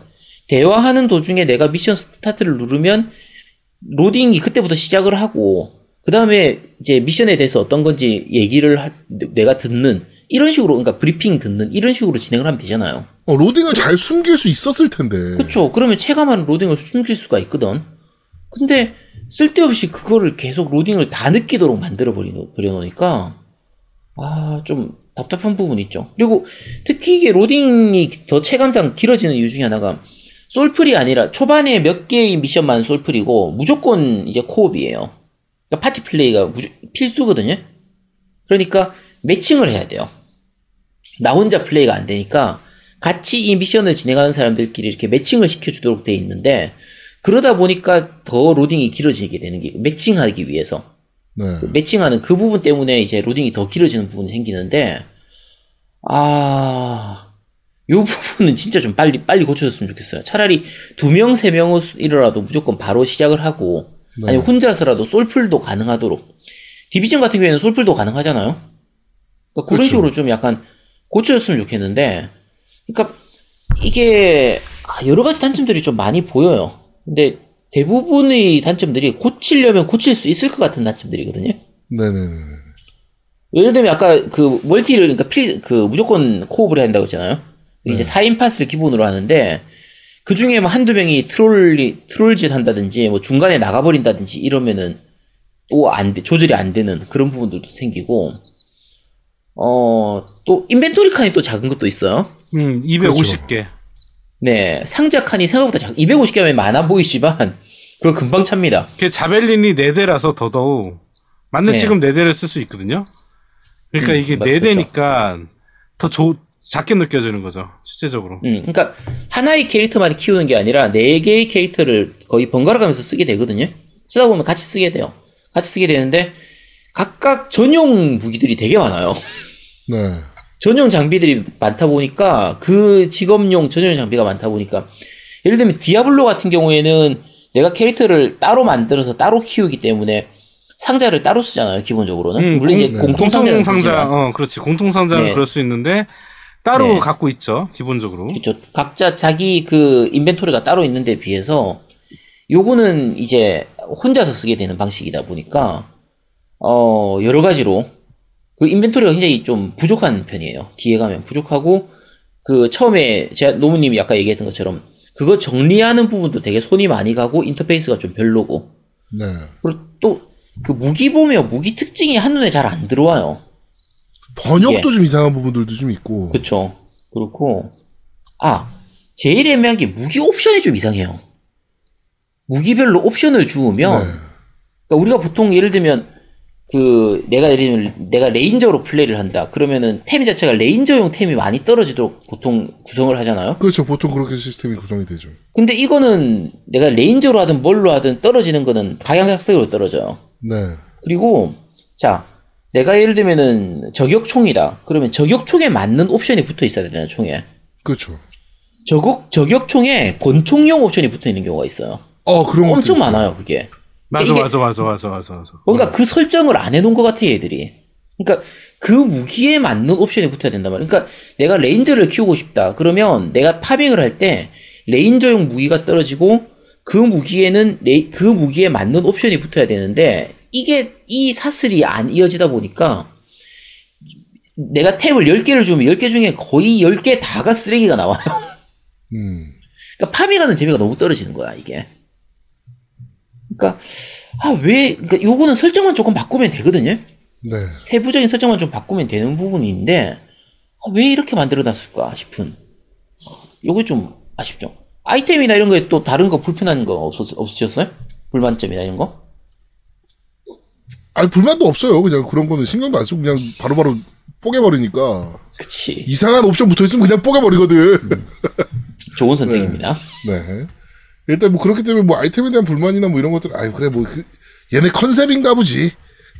대화하는 도중에 내가 미션 스타트를 누르면 로딩이 그때부터 시작을 하고 그 다음에 이제 미션에 대해서 어떤 건지 얘기를 하- 내가 듣는 이런 식으로 그러니까 브리핑 듣는 이런 식으로 진행을 하면 되잖아요. 어, 로딩을 잘 숨길 수 있었을 텐데. 그렇죠. 그러면 체감하는 로딩을 숨길 수가 있거든. 근데 쓸데없이 그거를 계속 로딩을 다 느끼도록 만들어 버리노- 버려놓으니까 아 좀 답답한 부분이 있죠. 그리고 특히 이게 로딩이 더 체감상 길어지는 이유 중에 하나가 솔플이 아니라 초반에 몇 개의 미션만 솔플이고 무조건 이제 co-op이에요. 그러니까 파티 플레이가 무조- 필수거든요. 그러니까 매칭을 해야 돼요. 나 혼자 플레이가 안 되니까 같이 이 미션을 진행하는 사람들끼리 이렇게 매칭을 시켜주도록 돼 있는데 그러다 보니까 더 로딩이 길어지게 되는 게 매칭하기 위해서 네. 매칭하는 그 부분 때문에 이제 로딩이 더 길어지는 부분이 생기는데 아. 요 부분은 진짜 좀 빨리 빨리 고쳐졌으면 좋겠어요. 차라리 두 명, 세 명이라도 무조건 바로 시작을 하고 네. 아니면 혼자서라도 솔플도 가능하도록 디비전 같은 경우에는 솔플도 가능하잖아요. 그러니까 그런 그렇죠. 식으로 좀 약간 고쳐졌으면 좋겠는데, 그러니까 이게 아, 여러 가지 단점들이 좀 많이 보여요. 근데 대부분의 단점들이 고치려면 고칠 수 있을 것 같은 단점들이거든요. 네네네. 예를 들면 아까 그 멀티를 그러니까 필 그 무조건 co-op을 해야 한다고 했잖아요. 이제 4인 팟을 기본으로 하는데 그 중에 뭐 한두 명이 트롤리 트롤짓 한다든지 뭐 중간에 나가 버린다든지 이러면은 또안 돼, 조절이 안 되는 그런 부분들도 생기고 어 또 인벤토리 칸이 또 작은 것도 있어요. 음, 250개. 네 상자 칸이 생각보다 작 250개면 많아 보이지만 그걸 금방 찹니다. 그 자벨린이 4대라서 더더욱 맞는 네. 지금 4대를 쓸 수 있거든요. 그러니까 음, 이게 맞- 4대니까 더 조, 작게 느껴지는 거죠. 실제적으로. 음, 그러니까 하나의 캐릭터만 키우는 게 아니라 네 개의 캐릭터를 거의 번갈아 가면서 쓰게 되거든요. 쓰다 보면 같이 쓰게 돼요. 같이 쓰게 되는데 각각 전용 무기들이 되게 많아요. 네. 전용 장비들이 많다 보니까 그 직업용 전용 장비가 많다 보니까 예를 들면 디아블로 같은 경우에는 내가 캐릭터를 따로 만들어서 따로 키우기 때문에 상자를 따로 쓰잖아요. 기본적으로는 음, 물론 이제 네. 공통 상자는 공통 상자, 쓰지만 어, 그렇지. 공통 상자는 네. 그럴 수 있는데, 따로 네. 갖고 있죠. 기본적으로. 그렇죠. 각자 자기 그 인벤토리가 따로 있는데 비해서 요거는 이제 혼자서 쓰게 되는 방식이다 보니까 어 여러 가지로 그 인벤토리가 굉장히 좀 부족한 편이에요. 뒤에 가면 부족하고 그 처음에 제가 노무님이 아까 얘기했던 것처럼 그거 정리하는 부분도 되게 손이 많이 가고 인터페이스가 좀 별로고 네. 그리고 또 그 무기 보면 무기 특징이 한눈에 잘 안 들어와요. 번역도 예. 좀 이상한 부분들도 좀 있고. 그쵸. 그렇고, 아, 제일 애매한 게 무기 옵션이 좀 이상해요. 무기별로 옵션을 주우면, 네. 그러니까 우리가 보통 예를 들면, 그, 내가 예를 들면, 내가 레인저로 플레이를 한다. 그러면은 템 자체가 레인저용 템이 많이 떨어지도록 보통 구성을 하잖아요. 그렇죠. 보통 그렇게 시스템이 구성이 되죠. 근데 이거는 내가 레인저로 하든 뭘로 하든 떨어지는 거는 방향삭색으로 떨어져요. 네. 그리고 자 내가 예를 들면은 저격총이다. 그러면 저격총에 맞는 옵션이 붙어 있어야 되잖아요, 총에. 그렇죠. 저격 저격총에 권총용 옵션이 붙어 있는 경우가 있어요. 어, 그런 엄청. 많아요, 그게. 맞아, 맞아, 맞아, 맞아, 맞아, 맞아. 뭔가 그 설정을 안 해놓은 것 같아, 얘들이. 그러니까 그 무기에 맞는 옵션이 붙어야 된단 말이야. 그러니까 내가 레인저를 키우고 싶다. 그러면 내가 farming을 할 때 레인저용 무기가 떨어지고 그 무기에는 레- 그 무기에 맞는 옵션이 붙어야 되는데 이게 이 사슬이 안 이어지다 보니까 내가 템을 10개를 주우면 10개 중에 거의 10개 다가 쓰레기가 나와요. 음. 그러니까 farming하는 재미가 너무 떨어지는 거야, 이게. 그러니까 아, 왜 그러니까 요거는 설정만 조금 바꾸면 되거든요. 네. 세부적인 설정만 좀 바꾸면 되는 부분인데 아, 왜 이렇게 만들어놨을까 싶은 요게 좀 아쉽죠. 아이템이나 이런 거에 또 다른 거 불편한 거 없었, 없으셨어요? 불만점이나 이런 거? 아니, 불만도 없어요. 그냥 그런 거는 신경도 안 쓰고 그냥 바로바로 뽀개버리니까. 그치. 이상한 옵션 붙어 있으면 그냥 뽀개버리거든. 좋은 선택입니다. 네. 일단 뭐 그렇기 때문에 뭐 아이템에 대한 불만이나 뭐 이런 것들, 아유, 그래, 뭐, 그, 얘네 컨셉인가 보지.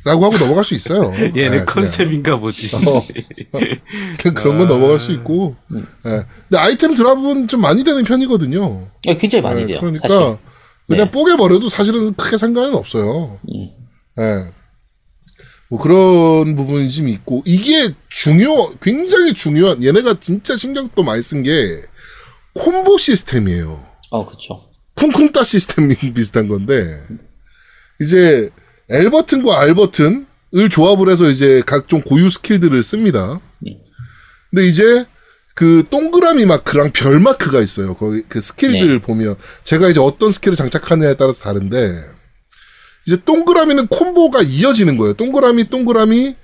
라고 하고 넘어갈 수 있어요. 얘네 예, 그냥. 컨셉인가 보지. 어. 그냥 그런 건 넘어갈 수 있고. 음. 예. 근데 아이템 드랍은 좀 많이 되는 편이거든요. 예, 굉장히 많이 예, 돼요. 그러니까 사실. 그냥 네. 뽀개 버려도 사실은 크게 상관은 없어요. 음. 예. 뭐 그런 부분이 좀 있고 이게 중요 굉장히 중요한 얘네가 진짜 신경 또 많이 쓴 게 콤보 시스템이에요. 어, 그쵸. 쿵쿵따 시스템 비슷한 건데 이제 L 버튼과 R 버튼을 조합을 해서 이제 각종 고유 스킬들을 씁니다. 근데 이제 그 동그라미 마크랑 별 마크가 있어요. 거기 그 스킬들 보면 제가 이제 어떤 스킬을 장착하느냐에 따라서 다른데 이제 동그라미는 콤보가 이어지는 거예요. 동그라미 동그라미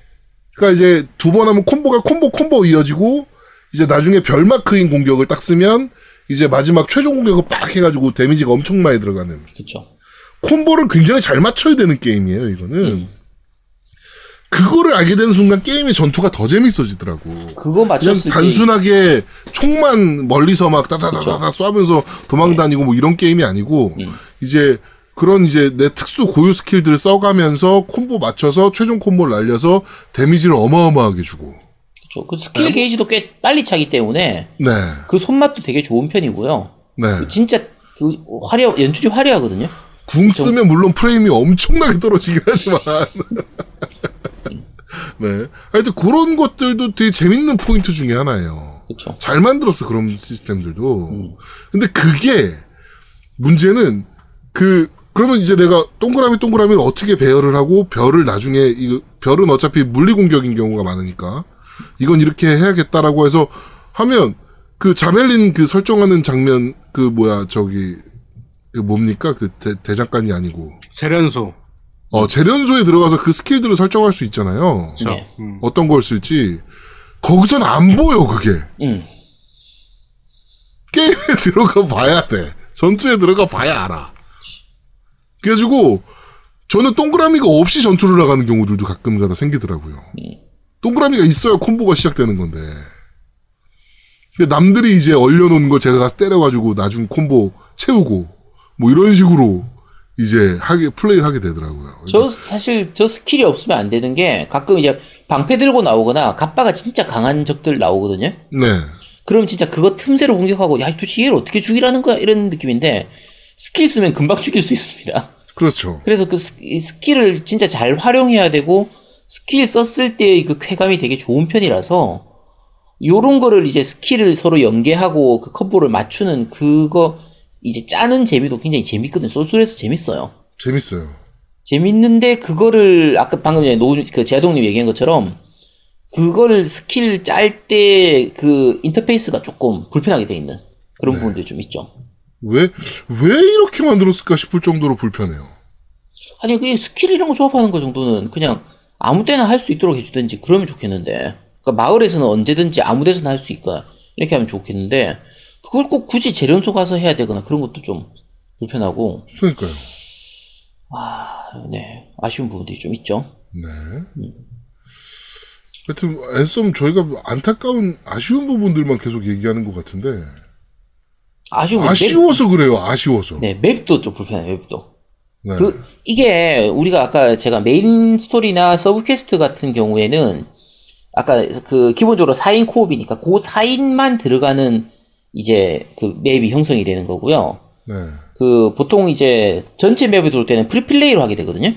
그러니까 이제 두 번 하면 콤보가 콤보 콤보 이어지고 이제 나중에 별 마크인 공격을 딱 쓰면 이제 마지막 최종 공격을 빡 해가지고 데미지가 엄청 많이 들어가는 그쵸. 콤보를 굉장히 잘 맞춰야 되는 게임이에요. 이거는 그거를 알게 되는 순간 게임의 전투가 더 재밌어지더라고. 그거 맞췄을 때. 단순하게 총만 멀리서 막 따다다다다 쏴면서 도망다니고 뭐 이런 게임이 아니고 음. 이제 그런 이제 내 특수 고유 스킬들을 써가면서 콤보 맞춰서 최종 콤보를 날려서 데미지를 어마어마하게 주고. 그쵸. 그 스킬 게이지도 꽤 빨리 차기 때문에 네, 그 손맛도 되게 좋은 편이고요. 네. 진짜 그 화려, 연출이 화려하거든요. 궁 쓰면 물론 프레임이 엄청나게 떨어지긴 하지만. 네. 하여튼 그런 것들도 되게 재밌는 포인트 중에 하나예요. 그쵸. 잘 만들었어, 그런 시스템들도. 근데 그게, 문제는, 그, 그러면 이제 내가 동그라미 동그라미를 어떻게 배열을 하고, 별을 나중에, 이거, 별은 어차피 물리 공격인 경우가 많으니까, 이건 이렇게 해야겠다라고 해서 하면, 그 자멜린 그 설정하는 장면, 그 뭐야, 저기, 그 뭡니까? 그 대, 대장간이 아니고. 세련소. 어, 재련소에 들어가서 그 스킬들을 설정할 수 있잖아요. 그쵸. 네. 음. 어떤 걸 쓸지. 거기선 안 보여, 그게. 음. 게임에 들어가 봐야 돼. 전투에 들어가 봐야 알아. 그래가지고, 저는 동그라미가 없이 전투를 나가는 경우들도 가끔 가다 생기더라고요. 동그라미가 있어야 combo가 시작되는 건데. 근데 남들이 이제 얼려놓은 거 제가 가서 때려가지고 나중 콤보 채우고, 뭐 이런 식으로 이제 하게, 플레이를 하게 되더라고요. 저 사실 저 skill이 없으면 안 되는 게 가끔 이제 방패 들고 나오거나 갑바가 진짜 강한 적들 나오거든요. 네. 그럼 진짜 그거 틈새로 공격하고 야 도대체 얘를 어떻게 죽이라는 거야 이런 느낌인데 스킬 쓰면 금방 죽일 수 있습니다. 그렇죠. 그래서 그 스, skill을 진짜 잘 활용해야 되고 스킬 썼을 때의 그 쾌감이 되게 좋은 편이라서 요런 거를 이제 skill을 서로 연계하고 그 combo를 맞추는 그거 이제 짜는 재미도 굉장히 재밌거든요. 소술에서 재밌어요. 재밌어요. 재밌는데 그거를 아까 방금 전에 노, 그 제동님 얘기한 것처럼 그거를 스킬 짤 때 그 인터페이스가 조금 불편하게 돼 있는 그런 부분들이 좀 있죠. 왜, 왜 이렇게 만들었을까 싶을 정도로 불편해요. 아니 그 skill이랑 거 조합하는 거 정도는 그냥 아무 때나 할 수 있도록 해주든지 그러면 좋겠는데 그러니까 마을에서는 언제든지 아무 데서나 할 수 있거나 이렇게 하면 좋겠는데 그걸 꼭 굳이 재련소 가서 해야 되거나 그런 것도 좀 불편하고 그러니까요. 아, 네 아쉬운 부분들이 좀 있죠. 네. 하여튼, Anthem 저희가 안타까운, 아쉬운 부분들만 계속 얘기하는 것 같은데. 아쉬운 건 아쉬워서 그래요, 아쉬워서. map, 네 map도 좀 불편해요 map도. 네. 그 이게 우리가 아까 제가 main story나 sub quest 같은 경우에는 아까 그 기본적으로 4인 co-op이니까 그 4인만 들어가는 이제 그 map이 형성이 되는 거고요. 네. 그 보통 이제 전체 map을 돌 때는 free play로 하게 되거든요.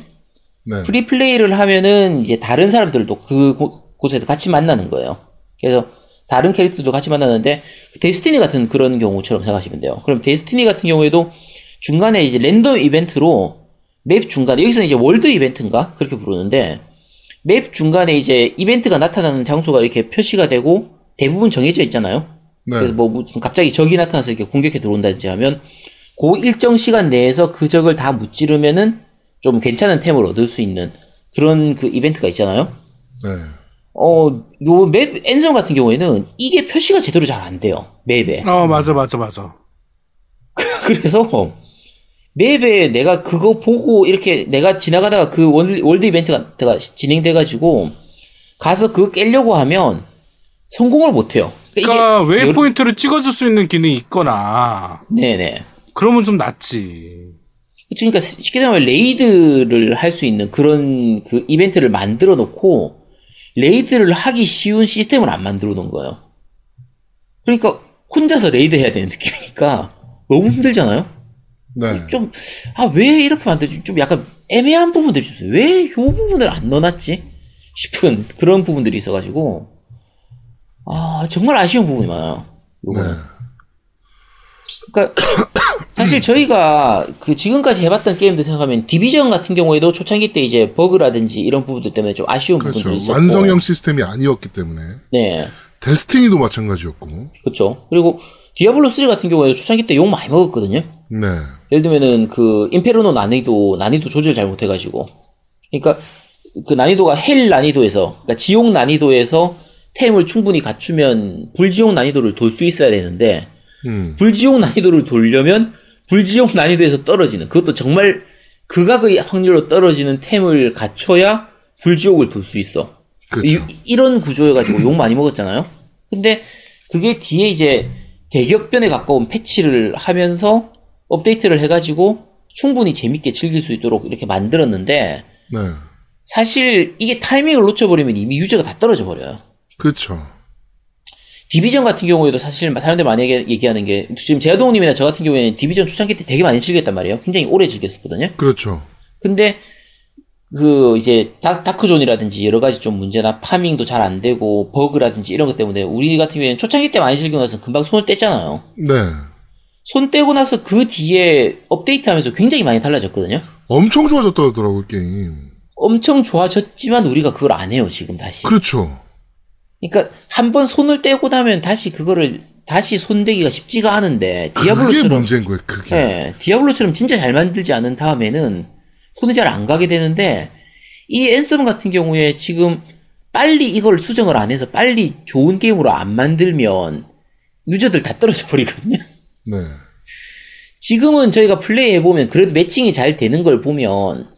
네. free play를 하면은 이제 다른 사람들도 그 곳- 곳에서 같이 만나는 거예요. 그래서 다른 캐릭터도 같이 만나는데 Destiny 같은 그런 경우처럼 생각하시면 돼요. 그럼 Destiny 같은 경우에도 중간에 이제 random event로 map 중간에 여기서는 이제 world event인가 그렇게 부르는데 map 중간에 이제 이벤트가 나타나는 장소가 이렇게 표시가 되고 대부분 정해져 있잖아요. 네. 그래서 뭐 무슨 갑자기 적이 나타나서 이렇게 공격해 들어온다든지 하면 그 일정 시간 내에서 그 적을 다 무찌르면은 좀 괜찮은 템을 얻을 수 있는 그런 그 이벤트가 있잖아요. 네. 어, 요 map Anthem 같은 경우에는 이게 표시가 제대로 잘 안 돼요. map에. 어, 맞아, 맞아, 맞아. 그래서 map에 내가 그거 보고 이렇게 내가 지나가다가 그 월- world event가 가 진행돼가지고 가서 그거 깨려고 하면 성공을 못 해요. 그러니까 여러- waypoint를 찍어줄 수 있는 기능이 있거나 네네. 그러면 좀 낫지. 그러니까 쉽게 말하면 raid를 할 수 있는 그런 그 이벤트를 만들어 놓고 raid를 하기 쉬운 시스템을 안 만들어 놓은 거예요. 그러니까 혼자서 raid 해야 되는 느낌이니까 너무 힘들잖아요. 네. 좀, 아, 왜 이렇게 만들지? 좀 약간 애매한 부분들이 있어요. 왜이 부분을 안 넣어놨지? 싶은 그런 부분들이 있어가지고, 아, 정말 아쉬운 부분이 많아요. 요거는. 네. 그러니까, 사실 저희가 그 지금까지 해봤던 게임들 생각하면 Division 같은 경우에도 초창기 때 이제 버그라든지 이런 부분들 때문에 좀 아쉬운 그렇죠. 부분들이 있었고. 완성형 시스템이 아니었기 때문에 네. Destiny도 마찬가지였고. 그렇죠. 그리고 Diablo 3 같은 경우에도 초창기 때 욕 많이 먹었거든요. 네. 예를 들면은 그 Inferno 난이도 난이도 조절 잘 못해가지고 그러니까 그 난이도가 Hell 난이도에서 그러니까 지옥 난이도에서 템을 충분히 갖추면 불지옥 난이도를 돌 수 있어야 되는데 음. 불지옥 난이도를 돌려면 불지옥 난이도에서 떨어지는 그것도 정말 극악의 확률로 떨어지는 템을 갖춰야 불지옥을 돌 수 있어. 그렇죠. 이, 런 구조여가지고 욕 많이 먹었잖아요. 근데 그게 뒤에 이제 대격변에 가까운 패치를 하면서 업데이트를 해가지고 충분히 재밌게 즐길 수 있도록 이렇게 만들었는데 네. 사실 이게 타이밍을 놓쳐버리면 이미 user가 다 떨어져 버려요. 그렇죠. Division 같은 경우에도 사실 사람들 많이 얘기- 얘기하는 게 지금 제아동님이나 저 같은 경우에는 Division 초창기 때 되게 많이 즐겼단 말이에요. 굉장히 오래 즐겼었거든요. 그렇죠. 근데 그 이제 다, Dark Zone이라든지 여러 가지 좀 문제나 farming도 잘 안 되고 버그라든지 이런 것 때문에 우리 같은 경우에는 초창기 때 많이 즐기고 나서 금방 손을 뗐잖아요. 네. 손 떼고 나서 그 뒤에 update하면서 굉장히 많이 달라졌거든요. 엄청 좋아졌다더라고요, 게임. 엄청 좋아졌지만 우리가 그걸 안 해요 지금 다시. 그렇죠. 그러니까 한 번 손을 떼고 나면 다시 그거를 다시 손대기가 쉽지가 않은데 그게 Diablo처럼 문제인 거예요, 그게. 예, Diablo처럼 진짜 잘 만들지 않은 다음에는 손이 잘 안 가게 되는데 이 Anthem 같은 경우에 지금 빨리 이걸 수정을 안 해서 빨리 좋은 게임으로 안 만들면 user들 다 떨어져 버리거든요. 네. 지금은 저희가 플레이 해보면 그래도 매칭이 잘 되는 걸 보면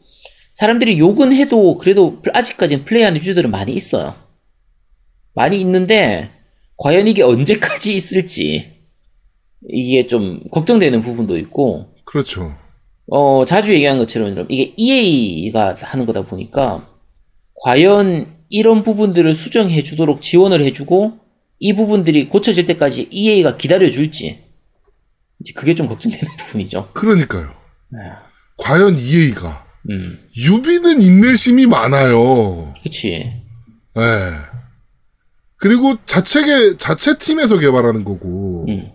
사람들이 욕은 해도 그래도 아직까지는 플레이하는 유저들은 많이 있어요. 많이 있는데 과연 이게 언제까지 있을지 이게 좀 걱정되는 부분도 있고 그렇죠. 어, 자주 얘기한 것처럼 이게 EA가 하는 거다 보니까 과연 이런 부분들을 수정해 주도록 지원을 해주고 이 부분들이 고쳐질 때까지 EA가 기다려 줄지 그게 좀 걱정되는 부분이죠. 그러니까요. 네. 과연 EA가 음, 유비는 인내심이 많아요. 그치. 네. 그리고 자체계 자체 팀에서 개발하는 거고. 음.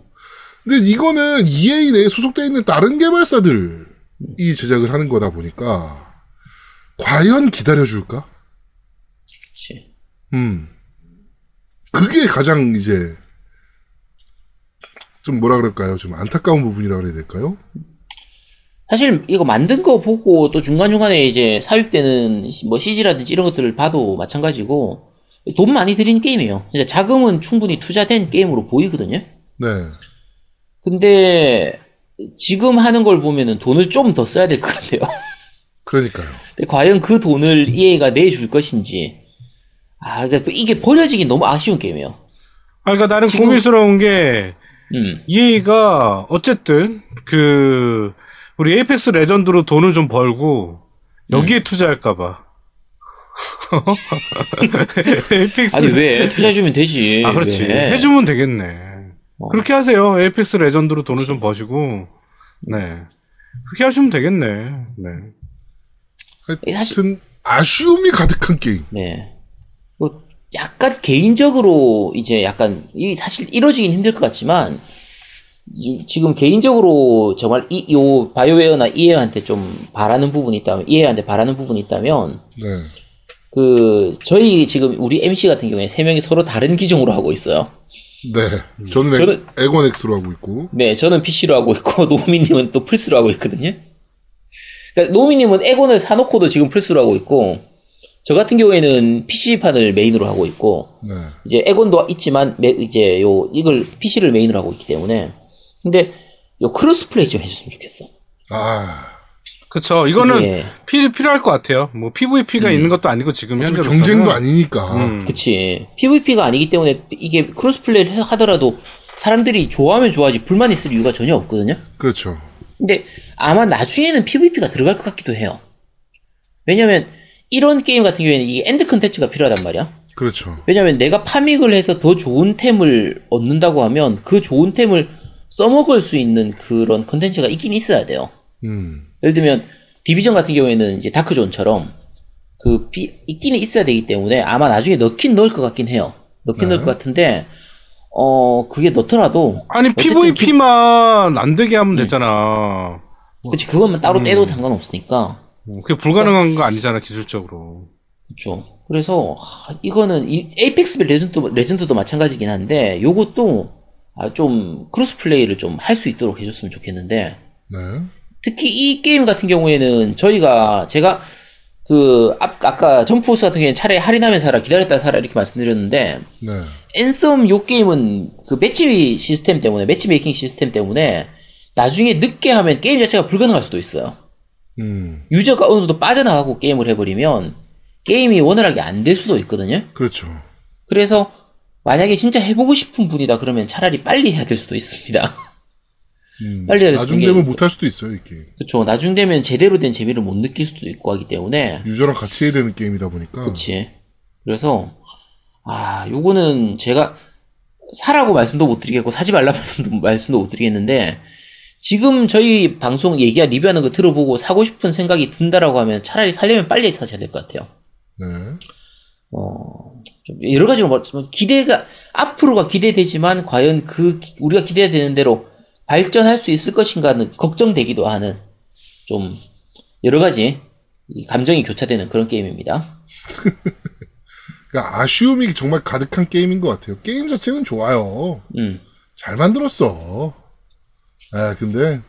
근데 이거는 EA 내에 소속돼 있는 다른 개발사들이 제작을 하는 거다 보니까 과연 기다려줄까? 그치. 음. 그게 가장 이제 좀 뭐라 그럴까요? 좀 안타까운 부분이라 그래야 될까요? 사실 이거 만든 거 보고 또 중간중간에 이제 사육되는 뭐 CG라든지 이런 것들을 봐도 마찬가지고 돈 많이 들인 게임이에요. 진짜 자금은 충분히 투자된 게임으로 보이거든요. 네. 근데 지금 하는 걸 보면은 돈을 좀 더 써야 될 것 같아요. 그러니까요. 근데 과연 그 돈을 EA가 내줄 것인지. 아, 그러니까 이게 버려지긴 너무 아쉬운 게임이에요. 아, 그러니까 나는 지금- 고민스러운 게 음, EA가 어쨌든 그 우리 Apex Legend로 돈을 좀 벌고 여기에 음. 투자할까봐. Apex 아니 왜 투자해주면 되지? 아 그렇지 왜? 해주면 되겠네. 어. 그렇게 하세요. Apex Legend로 돈을 좀 버시고 네 그렇게 하시면 되겠네. 네. 하여튼 아쉬움이 가득한 게임. 네. 뭐 약간 개인적으로 이제 약간 이 사실 이루어지긴 힘들 것 같지만 지- 지금 개인적으로 정말 이 요 바이오웨어나 EA한테 좀 바라는 부분이 있다면 EA한테 바라는 부분이 있다면 네. 그 저희 지금 우리 MC 같은 경우에 세 명이 서로 다른 기종으로 하고 있어요. 네. 저는, 저는- 에, 엑원 X로 하고 있고. 네, 저는 PC로 하고 있고 노미님은 또 플스로 하고 있거든요. 그러니까 노미님은 엑원을 사놓고도 지금 플스로 하고 있고 저 같은 경우에는 PC판을 메인으로 하고 있고 네. 이제 엑원도 있지만 메- 이제 요 이걸 PC를 메인으로 하고 있기 때문에 근데 요 cross play 좀 해줬으면 좋겠어. 아. 그쵸. 이거는 이게- 필, 필요할 것 같아요. 뭐 PVP가 있는 것도 아니고 지금 현재로서는 경쟁도 아니니까. 음. 그치. PVP가 아니기 때문에 이게 cross play를 하더라도 사람들이 좋아하면 좋아하지 불만 있을 이유가 전혀 없거든요. 그렇죠. 근데 아마 나중에는 PVP가 들어갈 것 같기도 해요. 왜냐면 이런 게임 같은 경우에는 이 end 컨텐츠가 필요하단 말이야. 그렇죠. 왜냐면 내가 farming을 해서 더 좋은 템을 얻는다고 하면 그 좋은 템을 써먹을 수 있는 그런 컨텐츠가 있긴 있어야 돼요. 음. 예를 들면 디비전 같은 경우에는 이제 다크존처럼 그 비, 있기는 있어야 되기 때문에 아마 나중에 넣긴 넣을 것 같긴 해요. 넣긴 네. 넣을 것 같은데 어 그게 넣더라도 아니 PVP만 안 되게 하면 네. 되잖아. 그치 그것만 따로 떼도 상관없으니까 어, 그게 불가능한 거 아니잖아 기술적으로. 그렇죠. 그래서 하, 이거는 이 에이펙스 레전드 레전드도 마찬가지긴 한데 요것도 아, 좀 cross play를 좀 할 수 있도록 해줬으면 좋겠는데 네. 특히 이 게임 같은 경우에는 저희가 제가 그 앞- 아까 점프포스 같은 경우에는 차라리 할인하면 사라 기다렸다 사라 이렇게 말씀드렸는데 네. 앤썸 요 게임은 그 매치 시스템 때문에 match making 시스템 때문에 나중에 늦게 하면 게임 자체가 불가능할 수도 있어요. 음. user가 어느 정도 빠져나가고 게임을 해버리면 게임이 원활하게 안 될 수도 있거든요. 그렇죠. 그래서 만약에 진짜 해보고 싶은 분이다 그러면 차라리 빨리 해야 될 수도 있습니다. 음. 빨리 해야 될 수도 나중 되면 게- 못할 수도 있어요, 이 게임. 그렇죠. 나중 되면 제대로 된 재미를 못 느낄 수도 있고 하기 때문에 유저랑 같이 해야 되는 게임이다 보니까. 그렇지. 그래서 아 요거는 제가 사라고 말씀도 못 드리겠고 사지 말라 말씀도, 말씀도 못 드리겠는데 지금 저희 방송 얘기야 리뷰하는 거 들어보고 사고 싶은 생각이 든다라고 하면 차라리 살려면 빨리 사셔야 될 것 같아요. 네. 어, 좀 여러 가지로 말씀면 기대가 앞으로가 기대되지만 과연 그 기- 우리가 기대되는 대로 발전할 수 있을 것인가는 걱정되기도 하는 좀 여러 가지 이 감정이 교차되는 그런 게임입니다. 그러니까 아쉬움이 정말 가득한 게임인 것 같아요. 게임 자체는 좋아요. 음. 잘 만들었어. 아, 근데,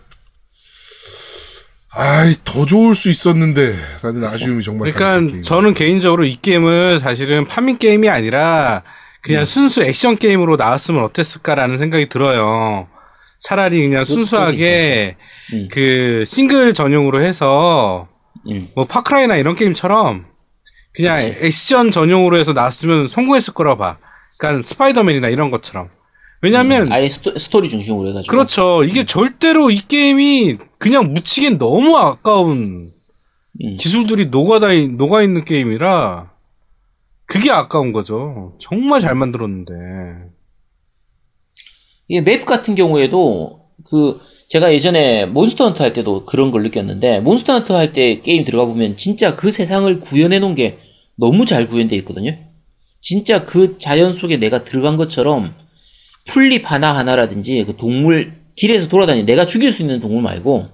아이, 더 좋을 수 있었는데, 라는 아쉬움이 정말 그러니까. 저는 개인적으로 이 게임을 사실은 파밍 게임이 아니라 그냥 순수 액션 게임으로 나왔으면 어땠을까라는 생각이 들어요. 차라리 그냥 순수하게 음. 그 싱글 전용으로 해서 음. 뭐 파크라이나 이런 게임처럼 그냥 그치. 액션 전용으로 해서 나왔으면 성공했을 거라 봐. 그러니까 스파이더맨이나 이런 것처럼. 왜냐면 아예 스토, 스토 리 중심으로 해가지고 그렇죠. 이게 절대로 이 게임이 그냥 묻히기엔 너무 아까운 음. 기술들이 녹아다 녹아 있는 게임이라 그게 아까운 거죠. 정말 잘 만들었는데. 이게 map 같은 경우에도 그 제가 예전에 몬스터 헌터 할 때도 그런 걸 느꼈는데 몬스터 헌터 할 때 게임 들어가 보면 진짜 그 세상을 구현해 놓은 게 너무 잘 구현돼 있거든요. 진짜 그 자연 속에 내가 들어간 것처럼 풀잎 하나하나라든지 그 동물 길에서 돌아다니 내가 죽일 수 있는 동물 말고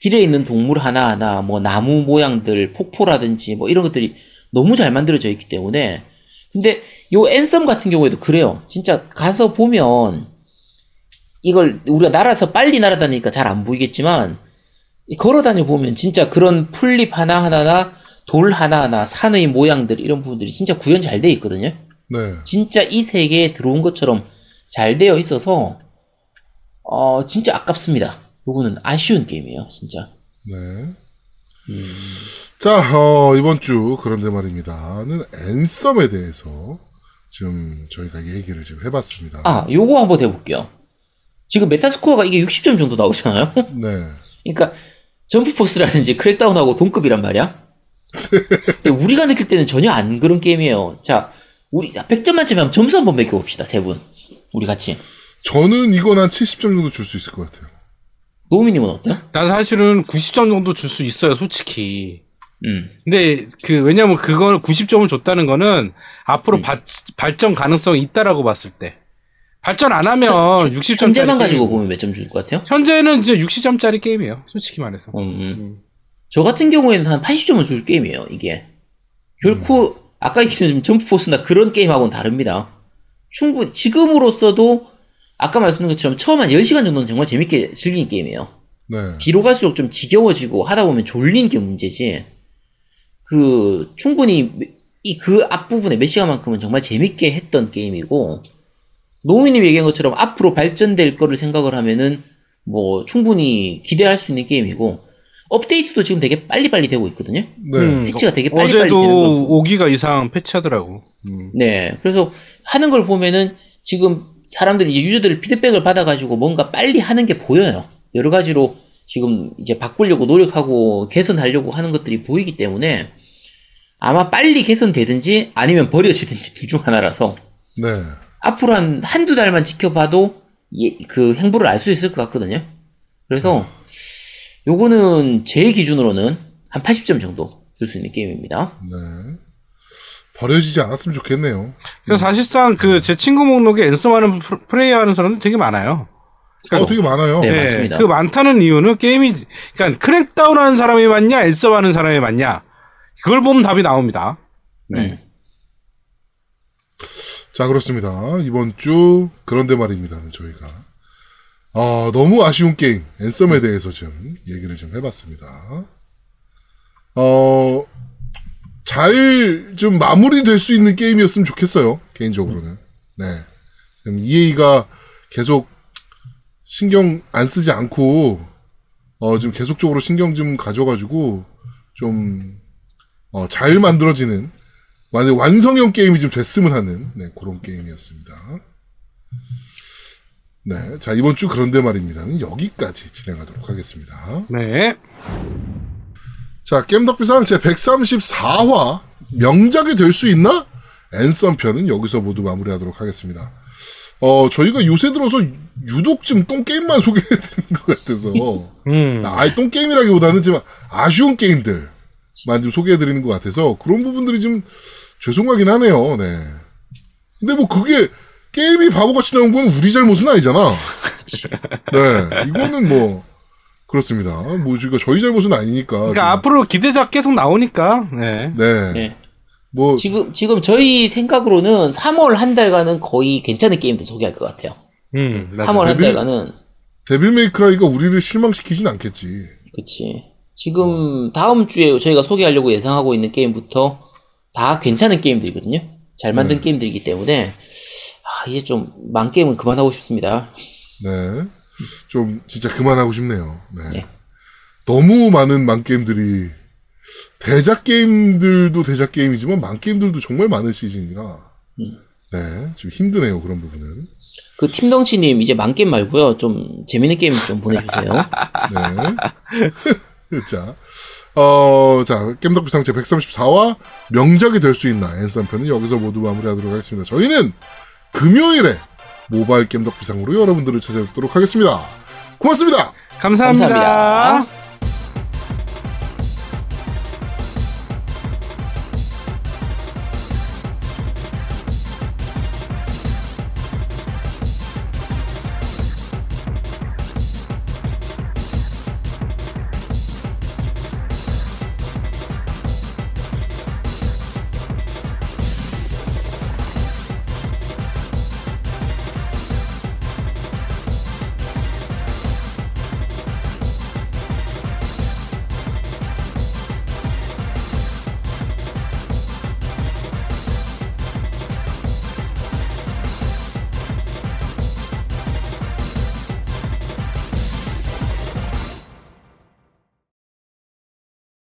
길에 있는 동물 하나하나 뭐 나무 모양들 폭포라든지 뭐 이런 것들이 너무 잘 만들어져 있기 때문에 근데 요 앤썸 같은 경우에도 그래요. 진짜 가서 보면 이걸 우리가 날아서 빨리 날아다니니까 잘 안 보이겠지만 걸어 다녀 보면 진짜 그런 풀잎 하나 하나나 돌 하나 하나 산의 모양들 이런 부분들이 진짜 구현 잘 돼 있거든요. 네. 진짜 이 세계에 들어온 것처럼 잘 되어 있어서 어 진짜 아깝습니다. 요거는 아쉬운 게임이에요, 진짜. 네. 자, 어, 이번 주 그런데 말입니다.는 앤썸에 대해서 좀 저희가 얘기를 좀 해봤습니다. 아, 요거 한번 해볼게요. 지금 메타스코어가 이게 60점 정도 나오잖아요. 네. 그러니까 점프포스라든지 크랙다운하고 동급이란 말이야. 근데 우리가 느낄 때는 전혀 안 그런 게임이에요. 자, 우리 100점 만점에 한번 점수 한번 매겨봅시다. 세 분. 우리 같이. 저는 이건 한 70점 정도 줄 수 있을 것 같아요. 노미님은 어때요? 난 사실은 90점 정도 줄 수 있어요, 솔직히. 음. 근데 그 왜냐면 그걸 90점을 줬다는 거는 앞으로 발, 발전 가능성이 있다라고 봤을 때. 발전 안 하면 60점짜리 현재만 가지고 보면 몇 점 줄 것 같아요? 현재는 이제 60점짜리 게임이에요. 솔직히 말해서. 음, 음. 저 같은 경우에는 한 80점은 줄 게임이에요, 이게. 결코, 아까 얘기했지만 점프 포스나 그런 게임하고는 다릅니다. 충분히, 지금으로서도, 아까 말씀드린 것처럼 처음 한 10시간 정도는 정말 재밌게 즐긴 게임이에요. 네. 뒤로 갈수록 좀 지겨워지고 하다 보면 졸린 게 문제지. 그 충분히 이 그 앞부분에 몇 시간만큼은 정말 재밌게 했던 게임이고 노우미님 얘기한 것처럼 앞으로 발전될 거를 생각을 하면은 뭐 충분히 기대할 수 있는 게임이고 업데이트도 지금 되게 빨리빨리 되고 있거든요. 네. 음, 패치가 되게 빨리빨리 되는 거. 어제도 5기가 이상 패치하더라고. 음. 네. 그래서 하는 걸 보면은 지금 사람들이 이제 유저들 피드백을 받아가지고 뭔가 빨리 하는 게 보여요. 여러 가지로 지금 이제 바꾸려고 노력하고 개선하려고 하는 것들이 보이기 때문에 아마 빨리 개선되든지 아니면 버려지든지 둘 중 하나라서 네. 앞으로 한 한두 달만 지켜봐도 예, 그 행보를 알 수 있을 것 같거든요. 그래서 요거는 제 기준으로는 한 80점 정도 줄 수 있는 게임입니다. 네. 버려지지 않았으면 좋겠네요. 그래서 사실상 그 제 친구 목록에 앤썸하는 프로- 플레이하는 사람들 되게 많아요. 어, 되게 많아요. 네. 예, 맞습니다. 그 많다는 이유는 게임이 그러니까 크랙다운 하는 사람이 많냐, 앤썸 하는 사람이 많냐. 그걸 보면 답이 나옵니다. 음. 자, 그렇습니다. 이번 주 그런데 말입니다. 저희가 아, 너무 아쉬운 게임 앤썸에 대해서 좀 얘기를 좀 해봤습니다. 어, 잘 좀 마무리될 수 있는 게임이었으면 좋겠어요. 개인적으로는. 네. 지금 EA가 계속 신경 안 쓰지 않고 어, 좀 계속적으로 신경 좀 가져가지고 좀 어, 잘 만들어지는 완전 완성형 게임이 좀 됐으면 하는 네, 그런 게임이었습니다. 네, 자 이번 주 그런데 말입니다는 여기까지 진행하도록 하겠습니다. 네. 자 게임덕비상 제 134화 명작이 될 수 있나? 앤썸 편은 여기서 모두 마무리하도록 하겠습니다. 어 저희가 요새 들어서 유독 좀 똥게임만 소개해드리는 것 같아서 음. 아예 똥게임이라기보다는 좀 아쉬운 게임들만 좀 소개해드리는 것 같아서 그런 부분들이 좀 죄송하긴 하네요. 네. 근데 뭐 그게 게임이 바보같이 나온 건 우리 잘못은 아니잖아. 네. 이거는 뭐 그렇습니다. 뭐 저희가 저희 잘못은 아니니까. 그러니까 좀, 앞으로 기대작 계속 나오니까. 네. 네. 네. 뭐 지금 지금 저희 생각으로는 3월 한 달간은 거의 괜찮은 게임들 소개할 것 같아요. 음. 맞아. 3월 한 데빌- 달간은 데빌 메이크라이가 우리를 실망시키진 않겠지. 그치. 지금 다음 주에 저희가 소개하려고 예상하고 있는 게임부터 다 괜찮은 게임들이거든요. 잘 만든 네. 게임들이기 때문에 아, 이제 좀만 게임은 그만하고 싶습니다. 네. 좀 진짜 그만하고 싶네요. 네. 네. 너무 많은 만 게임들이 대작 게임들도 대작 게임이지만 만 게임들도 정말 많은 시즌이라 네, 좀 힘드네요 그런 부분은. 그 팀덩치님 이제 만 게임 말고요. 좀 재밌는 게임 좀 보내주세요. 네. 자, 어, 자, 겜덕비상 제 134화 명작이 될 수 있나 앤썸 편은 여기서 모두 마무리하도록 하겠습니다. 저희는 금요일에 모바일 겜덕비상으로 여러분들을 찾아뵙도록 하겠습니다. 고맙습니다. 감사합니다. 감사합니다.